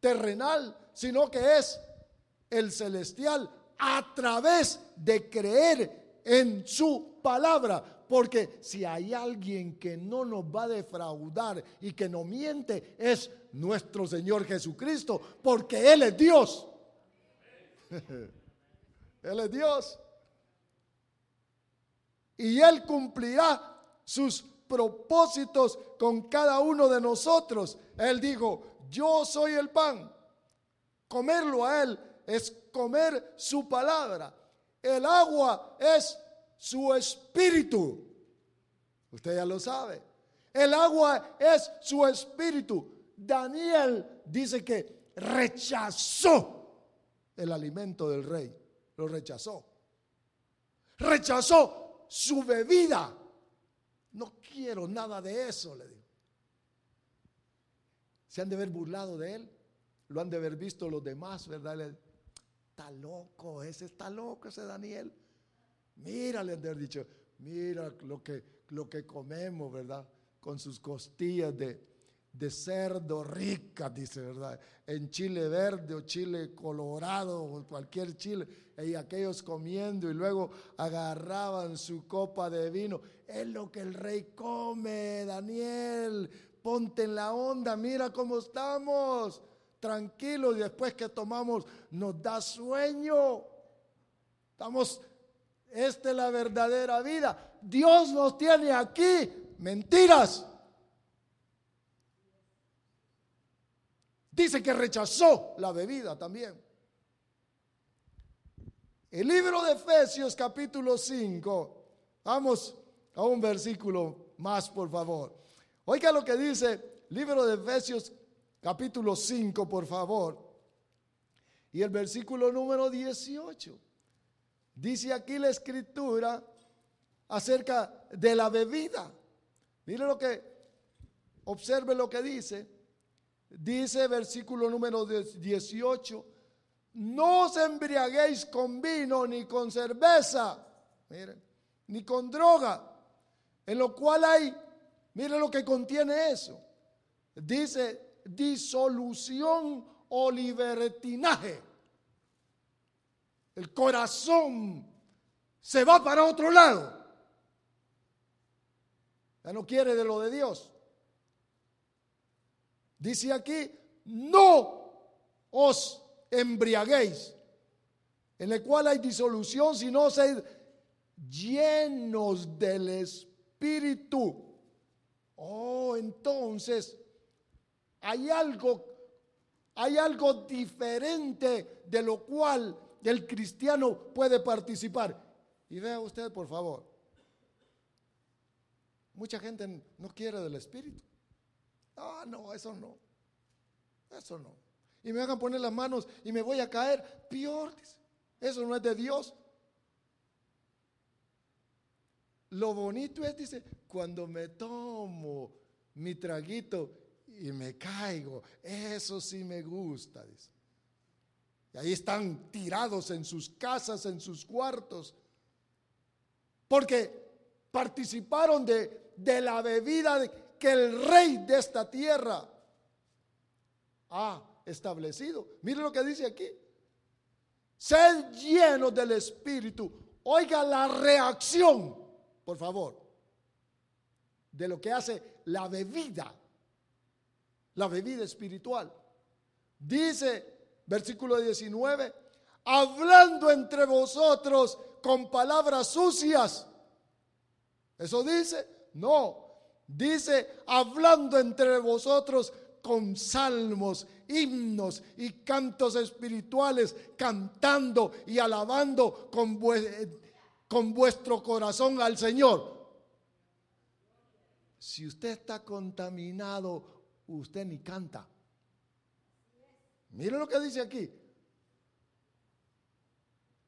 Speaker 1: terrenal, sino que es el celestial a través de creer en su palabra. Porque si hay alguien que no nos va a defraudar y que no miente, es nuestro Señor Jesucristo, porque Él es Dios. (laughs) Él es Dios. Y Él cumplirá sus propósitos con cada uno de nosotros. Él dijo, yo soy el pan. Comerlo a Él es comer su palabra. El agua es su espíritu. Usted ya lo sabe. El agua es su espíritu. Daniel dice que rechazó el alimento del rey. Lo rechazó. Rechazó su bebida. No quiero nada de eso, le digo. Se han de haber burlado de él. Lo han de haber visto los demás, ¿verdad? está loco, ese está loco, ese Daniel. Mira, le han de haber dicho, mira lo que, lo que comemos, ¿verdad? Con sus costillas de, de cerdo rica, dice, ¿verdad? En chile verde o chile colorado o cualquier chile, y aquellos comiendo y luego agarraban su copa de vino. Es lo que el rey come, Daniel. Ponte en la onda, mira cómo estamos. Tranquilos después que tomamos nos da sueño. Estamos, esta es la verdadera vida. Dios nos tiene aquí. Mentiras. Dice que rechazó la bebida también. El libro de Efesios capítulo 5. Vamos a un versículo más, por favor. Oiga lo que dice libro de Efesios capítulo 5, por favor. Y el versículo número 18. Dice aquí la escritura acerca de la bebida. Mire lo que, observe lo que dice. Dice versículo número 18, no os embriaguéis con vino ni con cerveza, ni con droga, en lo cual hay, miren lo que contiene eso. Dice disolución o libertinaje. El corazón se va para otro lado. Ya no quiere de lo de Dios. Dice aquí, no os embriaguéis, en el cual hay disolución, sino seis llenos del Espíritu. Oh, entonces hay algo, hay algo diferente de lo cual el cristiano puede participar. Y vea usted, por favor, mucha gente no quiere del Espíritu. Ah, no, eso no. Eso no. Y me hagan poner las manos y me voy a caer. Peor, Eso no es de Dios. Lo bonito es, dice, cuando me tomo mi traguito y me caigo. Eso sí me gusta, dice. Y ahí están tirados en sus casas, en sus cuartos. Porque participaron de, de la bebida que el rey de esta tierra ha establecido. Mire lo que dice aquí. Sed lleno del Espíritu. Oiga la reacción, por favor, de lo que hace la bebida, la bebida espiritual. Dice, versículo 19, hablando entre vosotros con palabras sucias. Eso dice, no, Dice, hablando entre vosotros con salmos, himnos y cantos espirituales, cantando y alabando con, vuestro corazón al Señor. Si usted está contaminado, usted ni canta. Mire lo que dice aquí.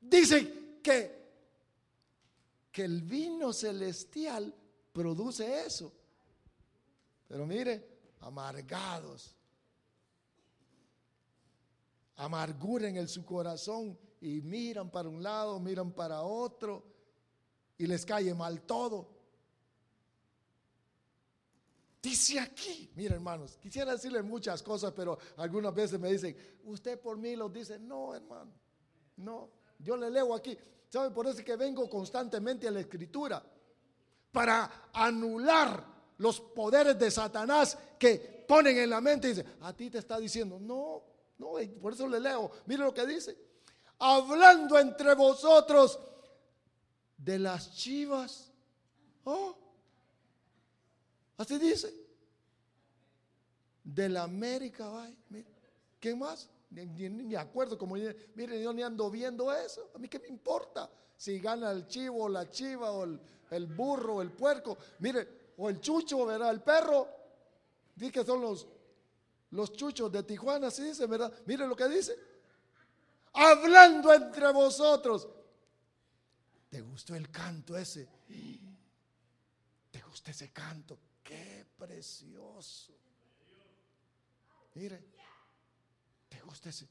Speaker 1: Dice que, que el vino celestial produce eso. Pero mire, amargados. Amargura en el, su corazón y miran para un lado, miran para otro y les cae mal todo. Dice aquí, mira hermanos, quisiera decirle muchas cosas, pero algunas veces me dicen, usted por mí lo dice, no hermano, no, yo le leo aquí, ¿sabe? Por eso es que vengo constantemente a la escritura, para anular los poderes de Satanás que ponen en la mente y dicen, a ti te está diciendo, no, no, por eso le leo, mire lo que dice, hablando entre vosotros de las chivas. Oh, Así dice. De la América, va. ¿Qué más? Ni, me acuerdo, como miren, yo ni ando viendo eso. A mí qué me importa si gana el chivo, o la chiva, o el, burro, o el puerco. Mire, o el chucho, ¿verdad? El perro. Dice que son los, los chuchos de Tijuana, así dice, ¿verdad? Mire lo que dice. Hablando entre vosotros. ¿Te gustó el canto ese? ¿Te gusta ese canto? Qué precioso. Mire, ¿te gusta ese?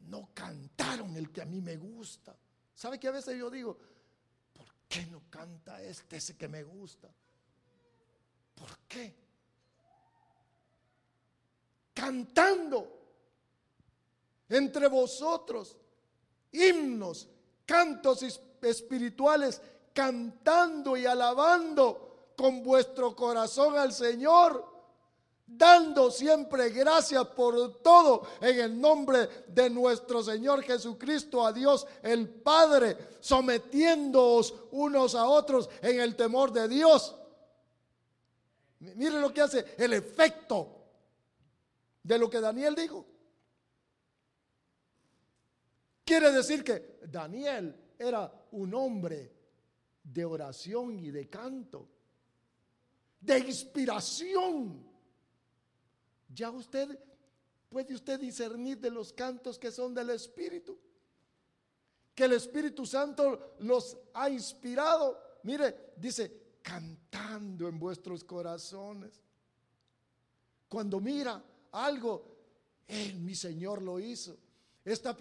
Speaker 1: No cantaron el que a mí me gusta. ¿Sabe que a veces yo digo, ¿por qué no canta este, ese que me gusta? ¿Por qué? Cantando entre vosotros himnos, cantos espirituales, cantando y alabando con vuestro corazón al Señor, dando siempre gracias por todo en el nombre de nuestro Señor Jesucristo, a Dios el Padre, sometiéndoos unos a otros en el temor de Dios. Mire lo que hace el efecto de lo que Daniel dijo. Quiere decir que Daniel era un hombre de oración y de canto, de inspiración. Ya usted, puede usted discernir de los cantos que son del Espíritu, que el Espíritu Santo los ha inspirado. Mire, dice, cantando en vuestros corazones. Cuando mira algo, Él, mi Señor, lo hizo. Esta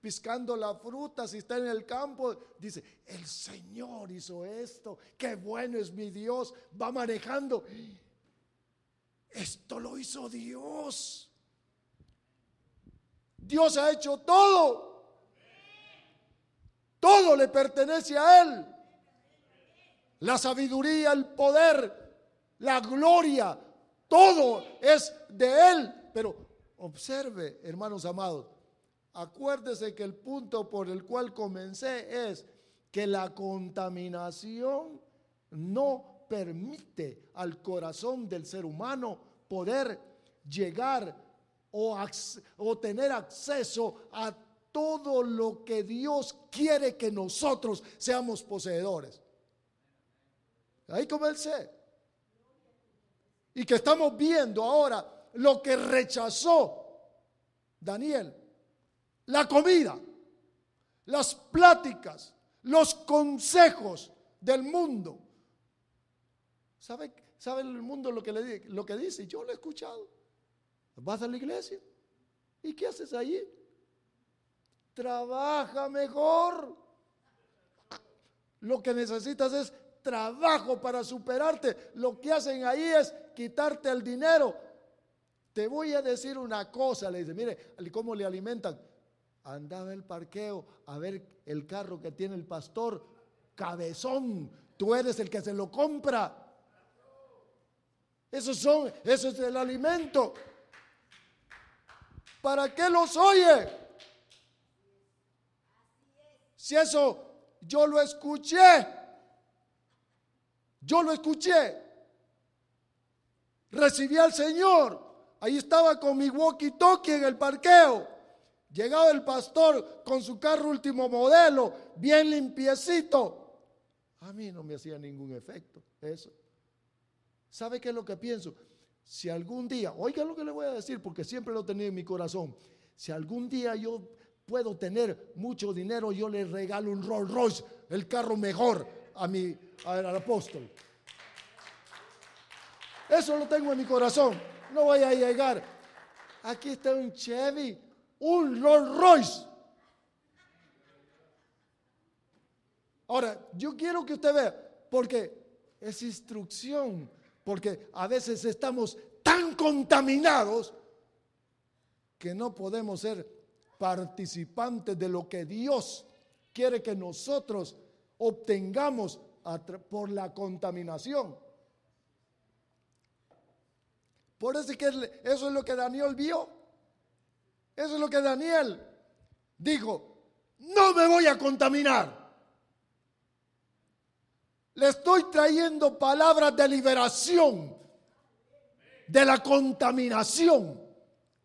Speaker 1: piscando la fruta, si está en el campo, dice, el Señor hizo esto, qué bueno es mi Dios, va manejando. Esto lo hizo Dios. Dios ha hecho todo. Todo le pertenece a Él. La sabiduría, el poder, la gloria, todo es de Él. Pero observe, hermanos amados, Acuérdese que el punto por el cual comencé es que la contaminación no permite al corazón del ser humano poder llegar o, o, tener acceso a todo lo que Dios quiere que nosotros seamos poseedores. Ahí comencé. Y que estamos viendo ahora lo que rechazó Daniel la comida, las pláticas, los consejos del mundo. ¿Sabe, sabe el mundo lo que, le, lo que dice? Yo lo he escuchado. Vas a la iglesia. ¿Y qué haces allí? Trabaja mejor. Lo que necesitas es trabajo para superarte. Lo que hacen ahí es quitarte el dinero. Te voy a decir una cosa, le dice, mire, ¿cómo le alimentan? andaba el parqueo a ver el carro que tiene el pastor, cabezón, tú eres el que se lo compra. Esos son, eso es el alimento. ¿Para qué los oye? Si eso yo lo escuché, yo lo escuché, recibí al Señor, ahí estaba con mi walkie-talkie en el parqueo. Llegaba el pastor con su carro último modelo, bien limpiecito. A mí no me hacía ningún efecto eso. ¿Sabe qué es lo que pienso? Si algún día, oiga lo que le voy a decir, porque siempre lo tenido en mi corazón. Si algún día yo puedo tener mucho dinero, yo le regalo un Rolls Royce, el carro mejor a mi al apóstol. Eso lo tengo en mi corazón. No voy a llegar. Aquí está un Chevy un Rolls Royce. Ahora, yo quiero que usted vea, porque es instrucción, porque a veces estamos tan contaminados que no podemos ser participantes de lo que Dios quiere que nosotros obtengamos por la contaminación. Por eso, que eso es lo que Daniel vio. Eso es lo que Daniel dijo, no me voy a contaminar. Le estoy trayendo palabras de liberación de la contaminación,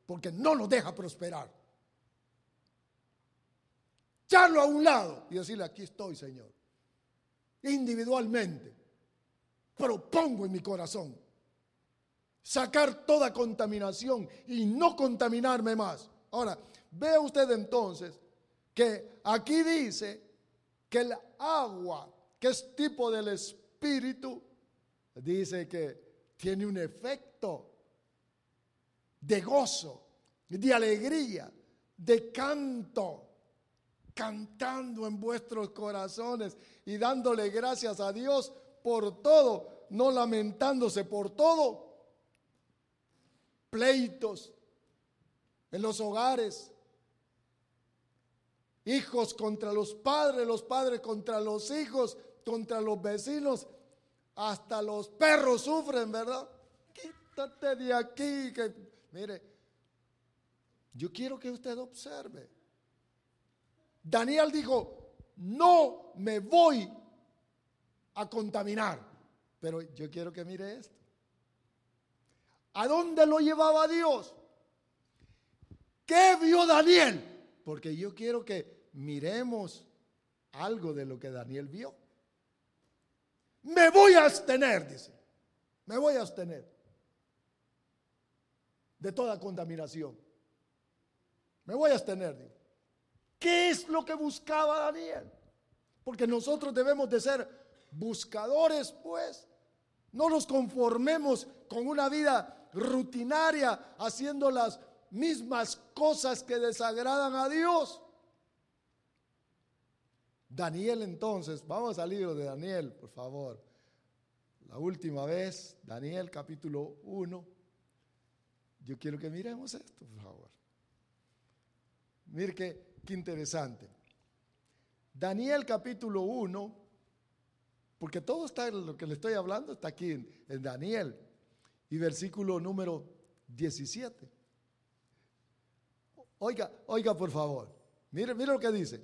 Speaker 1: porque no nos deja prosperar. Echarlo a un lado y decirle, aquí estoy, Señor. Individualmente, propongo en mi corazón sacar toda contaminación y no contaminarme más. Ahora, ve usted entonces que aquí dice que el agua, que es tipo del espíritu, dice que tiene un efecto de gozo, de alegría, de canto, cantando en vuestros corazones y dándole gracias a Dios por todo, no lamentándose por todo. Pleitos en los hogares, hijos contra los padres, los padres contra los hijos, contra los vecinos, hasta los perros sufren, ¿verdad? Quítate de aquí, que mire, yo quiero que usted observe. Daniel dijo, no me voy a contaminar, pero yo quiero que mire esto. ¿A dónde lo llevaba Dios? ¿Qué vio Daniel? Porque yo quiero que miremos algo de lo que Daniel vio. Me voy a abstener, dice. Me voy a abstener de toda contaminación. Me voy a abstener. ¿Qué es lo que buscaba Daniel? Porque nosotros debemos de ser buscadores, pues. No nos conformemos con una vida rutinaria haciendo las mismas cosas que desagradan a Dios. Daniel entonces, vamos a salir de Daniel, por favor. La última vez, Daniel capítulo 1. Yo quiero que miremos esto, por favor. Mire qué, qué interesante. Daniel capítulo 1, porque todo está, lo que le estoy hablando está aquí en Daniel, y versículo número 17. Oiga, oiga por favor. Mire, mire lo que dice.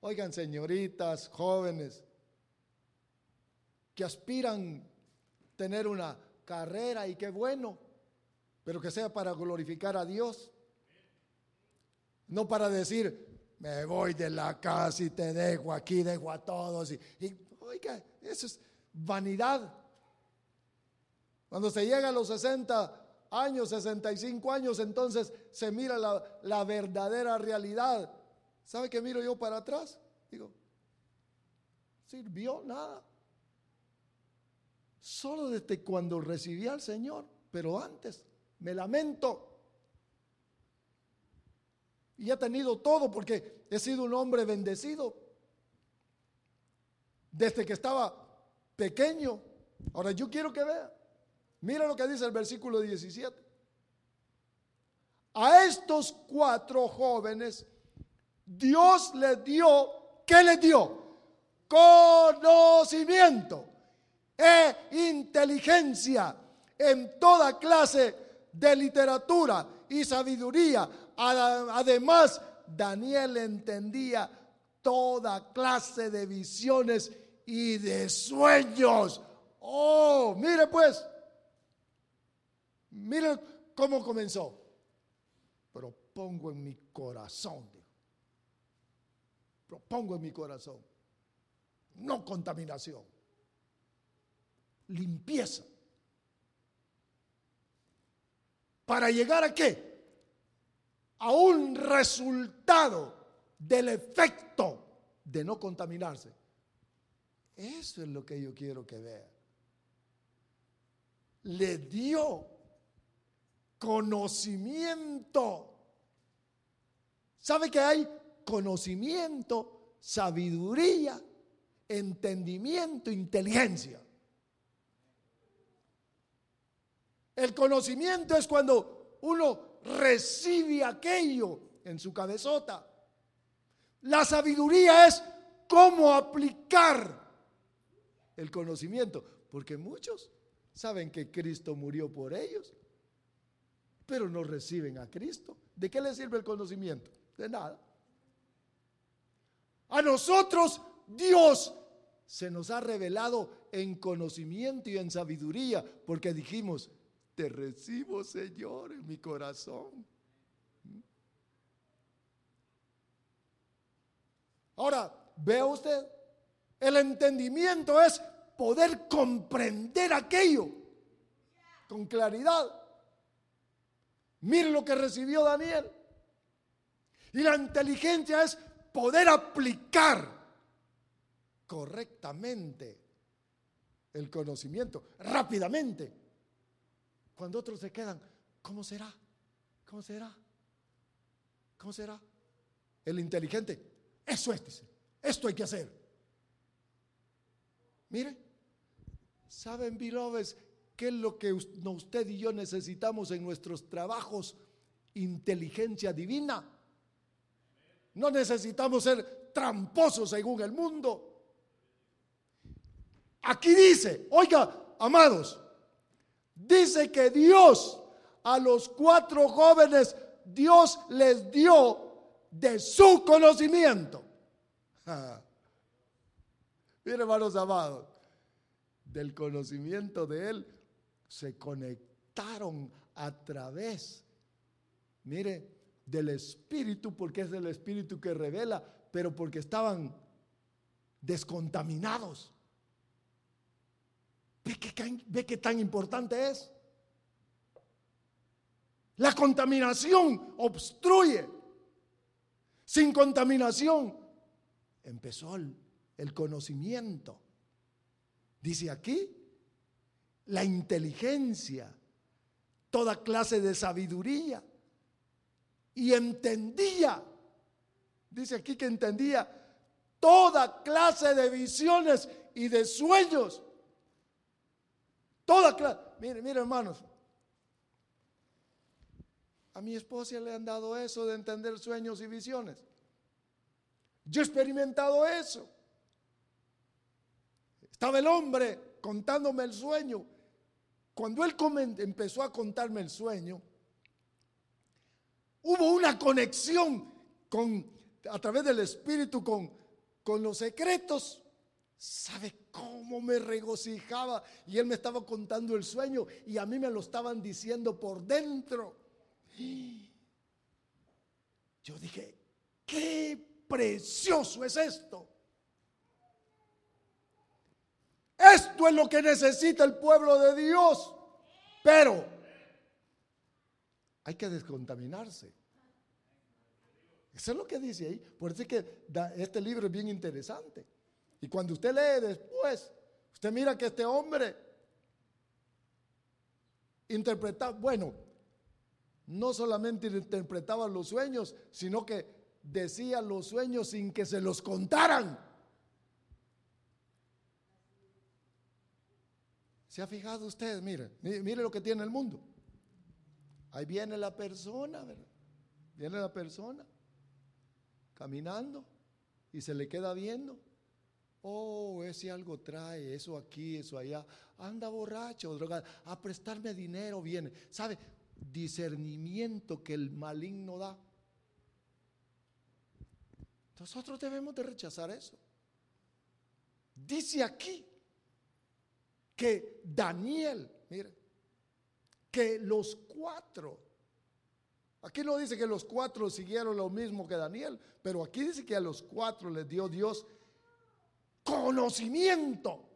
Speaker 1: Oigan, señoritas, jóvenes, que aspiran tener una carrera y qué bueno, pero que sea para glorificar a Dios. No para decir, me voy de la casa y te dejo aquí, dejo a todos. Y, oiga, eso es vanidad. Cuando se llega a los 60 años, 65 años, entonces se mira la, verdadera realidad. ¿Sabe qué miro yo para atrás? Digo, sirvió nada. Solo desde cuando recibí al Señor, pero antes, me lamento. Y he tenido todo porque he sido un hombre bendecido. Desde que estaba pequeño. Ahora yo quiero que vea. Mira lo que dice el versículo 17. A estos cuatro jóvenes, Dios les dio, ¿qué les dio? Conocimiento e inteligencia en toda clase de literatura y sabiduría. Además, Daniel entendía toda clase de visiones y de sueños. Oh, mire pues, Miren cómo comenzó. Pero pongo en mi corazón, Propongo en mi corazón. No contaminación. Limpieza. ¿Para llegar a qué? A un resultado del efecto de no contaminarse. Eso es lo que yo quiero que vea. Le dio conocimiento. ¿Sabe que hay conocimiento, sabiduría, entendimiento, inteligencia? El conocimiento es cuando uno recibe aquello en su cabezota. La sabiduría es cómo aplicar el conocimiento, porque muchos saben que Cristo murió por ellos, pero no reciben a Cristo. ¿De qué les sirve el conocimiento? De nada. A nosotros Dios se nos ha revelado en conocimiento y en sabiduría, porque dijimos, te recibo Señor en mi corazón. Ahora, vea usted, el entendimiento es poder comprender aquello con claridad. Mire lo que recibió Daniel. Y la inteligencia es poder aplicar correctamente el conocimiento, rápidamente. Cuando otros se quedan, ¿cómo será? ¿Cómo será? ¿Cómo será? El inteligente, eso es, dice, esto hay que hacer. Mire, ¿saben, beloveds, qué es lo que usted y yo necesitamos en nuestros trabajos? Inteligencia divina. No necesitamos ser tramposos según el mundo. Aquí dice, oiga, amados, dice que Dios a los cuatro jóvenes, Dios les dio de su conocimiento. (laughs) Mire, hermanos amados, del conocimiento de Él se conectaron a través, mire, del Espíritu, porque es el Espíritu que revela, pero porque estaban descontaminados. ¿Ve qué, tan importante es? La contaminación obstruye. Sin contaminación empezó el conocimiento. Dice aquí, la inteligencia, toda clase de sabiduría y entendía, dice aquí que entendía toda clase de visiones y de sueños. Toda clase. Mire, mire hermanos, a mi esposa le han dado eso de entender sueños y visiones. Yo he experimentado eso. Estaba el hombre contándome el sueño. Cuando él empezó a contarme el sueño, Hubo una conexión con, a través del Espíritu con, con los secretos. ¿Sabe cómo me regocijaba? Y él me estaba contando el sueño y a mí me lo estaban diciendo por dentro. Yo dije, qué precioso es esto. Esto es lo que necesita el pueblo de Dios. Pero hay que descontaminarse. Eso es lo que dice ahí. Por eso es que este libro es bien interesante. Y cuando usted lee después, usted mira que este hombre interpretaba, bueno, no solamente interpretaba los sueños, sino que decía los sueños sin que se los contaran. ¿Se ha fijado usted? Mire, mire lo que tiene el mundo. Ahí viene la persona. Viene la persona caminando y se le queda viendo. Oh, ese algo trae, eso aquí, eso allá. Anda borracho, drogado. A prestarme dinero viene. ¿Sabe? Discernimiento que el maligno da. Nosotros debemos de rechazar eso. Dice aquí que Daniel, mire, que los cuatro, aquí no dice que los cuatro siguieron lo mismo que Daniel, pero aquí dice que a los cuatro les dio Dios conocimiento.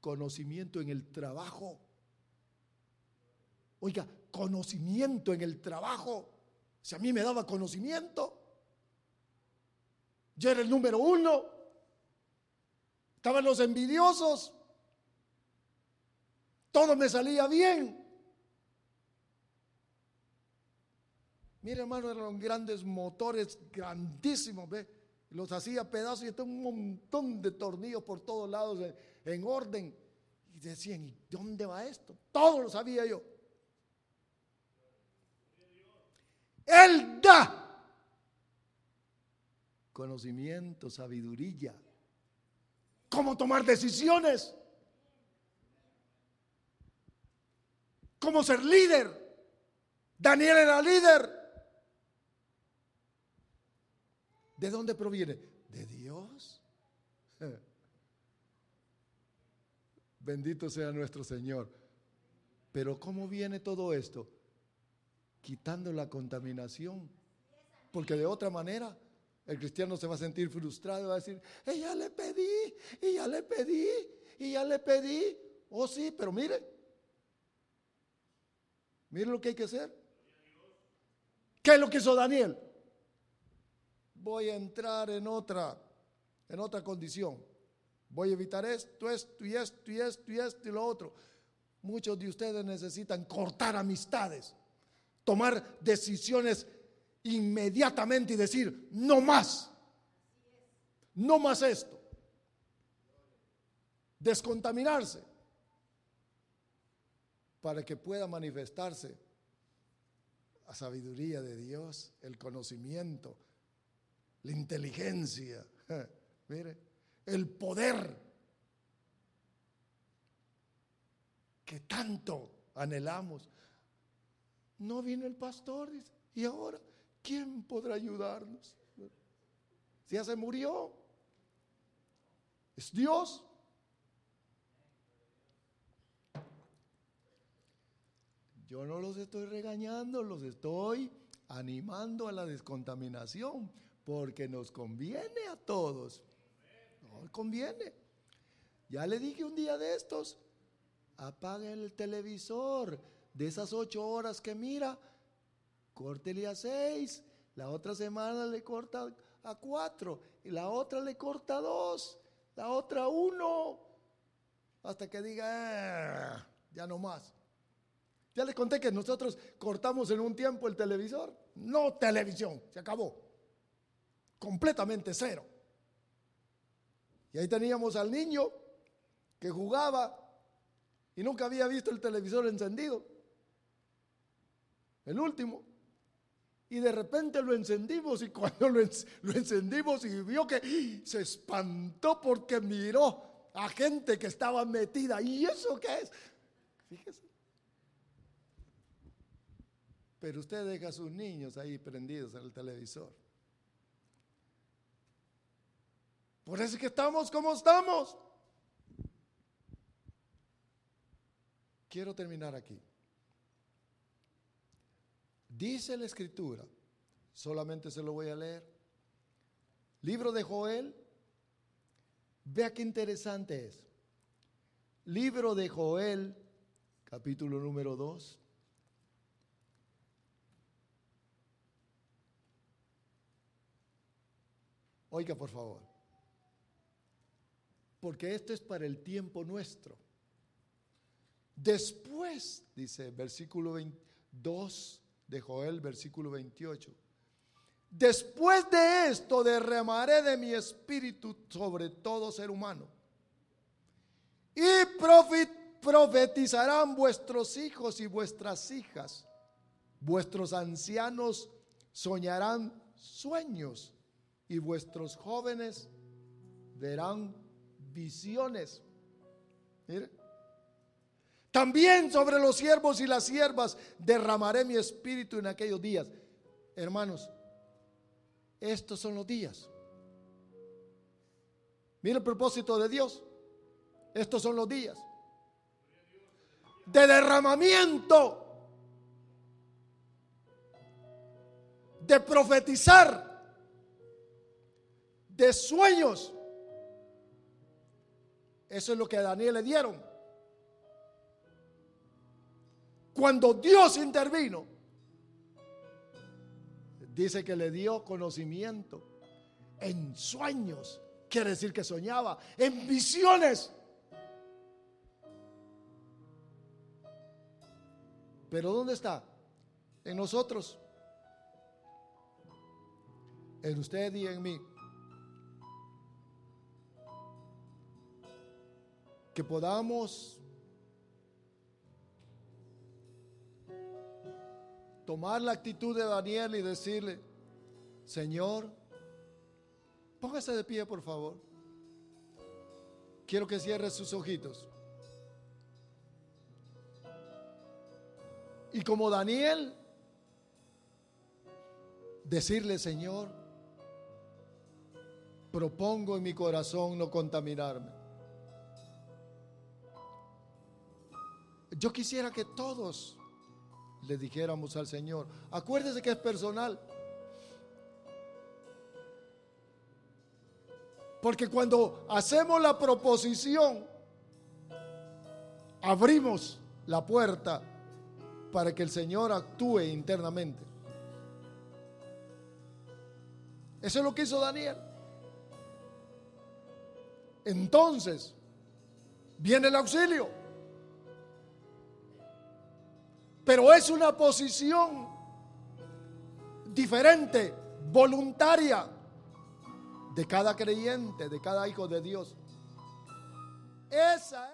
Speaker 1: Conocimiento en el trabajo. Oiga, conocimiento en el trabajo. Si a mí me daba conocimiento, yo era el número uno. Estaban los envidiosos todo me salía bien. Mire, hermano, eran grandes motores, grandísimos, ¿ve? Los hacía pedazos y estaba un montón de tornillos por todos lados en, orden. Y decían, ¿y dónde va esto? Todo lo sabía yo. Él da conocimiento, sabiduría, cómo tomar decisiones. cómo ser líder. Daniel era líder. ¿De dónde proviene? De Dios. (laughs) Bendito sea nuestro Señor. Pero ¿cómo viene todo esto? Quitando la contaminación. Porque de otra manera el cristiano se va a sentir frustrado, va a decir, y ya le pedí, y ya le pedí, y ya le pedí. Oh sí, pero mire, mire lo que hay que hacer. ¿Qué es lo que hizo Daniel? Voy a entrar en otra, en otra condición. Voy a evitar esto, esto y esto y esto y esto y lo otro. Muchos de ustedes necesitan cortar amistades, tomar decisiones inmediatamente y decir, no más, no más esto. Descontaminarse. Para que pueda manifestarse la sabiduría de Dios, el conocimiento, la inteligencia, (laughs) mire, el poder que tanto anhelamos. No vino el pastor, y ahora ¿quién podrá ayudarnos? Si ya se murió, es Dios. Yo no los estoy regañando, los estoy animando a la descontaminación, porque nos conviene a todos. Nos conviene. Ya le dije un día de estos, apague el televisor de esas ocho horas que mira, córtele a seis, la otra semana le corta a cuatro, y la otra le corta a dos, la otra uno, hasta que diga, ah, ya no más. Ya les conté que nosotros cortamos en un tiempo el televisor, no televisión, se acabó, completamente cero. Y ahí teníamos al niño que jugaba y nunca había visto el televisor encendido. El último. Y de repente lo encendimos y cuando lo, encendimos y vio que se espantó porque miró a gente que estaba metida. ¿Y eso qué es? Fíjese. Pero usted deja a sus niños ahí prendidos en el televisor. Por eso es que estamos como estamos. Quiero terminar aquí. Dice la escritura, solamente se lo voy a leer. Libro de Joel, vea qué interesante es. Libro de Joel, capítulo número 2. Oiga, por favor. Porque esto es para el tiempo nuestro. Después, dice versículo 22 de Joel, versículo 28. Después de esto derramaré de mi espíritu sobre todo ser humano. Y profetizarán vuestros hijos y vuestras hijas. Vuestros ancianos soñarán sueños y vuestros jóvenes verán visiones. Mire. También sobre los siervos y las siervas derramaré mi espíritu en aquellos días. Hermanos, estos son los días. Mira el propósito de Dios. Estos son los días de derramamiento, de profetizar, de sueños. Eso es lo que a Daniel le dieron. Cuando Dios intervino, dice que le dio conocimiento en sueños. Quiere decir que soñaba en visiones. Pero ¿dónde está? En nosotros. En usted y en mí. Que podamos tomar la actitud de Daniel y decirle, Señor, póngase de pie por favor. Quiero que cierre sus ojitos. Y como Daniel, decirle, Señor, propongo en mi corazón no contaminarme. Yo quisiera que todos le dijéramos al Señor, acuérdese que es personal. Porque cuando hacemos la proposición, abrimos la puerta para que el Señor actúe internamente. Eso es lo que hizo Daniel. Entonces, viene el auxilio. Pero es una posición diferente, voluntaria, de cada creyente, de cada hijo de Dios. Esa es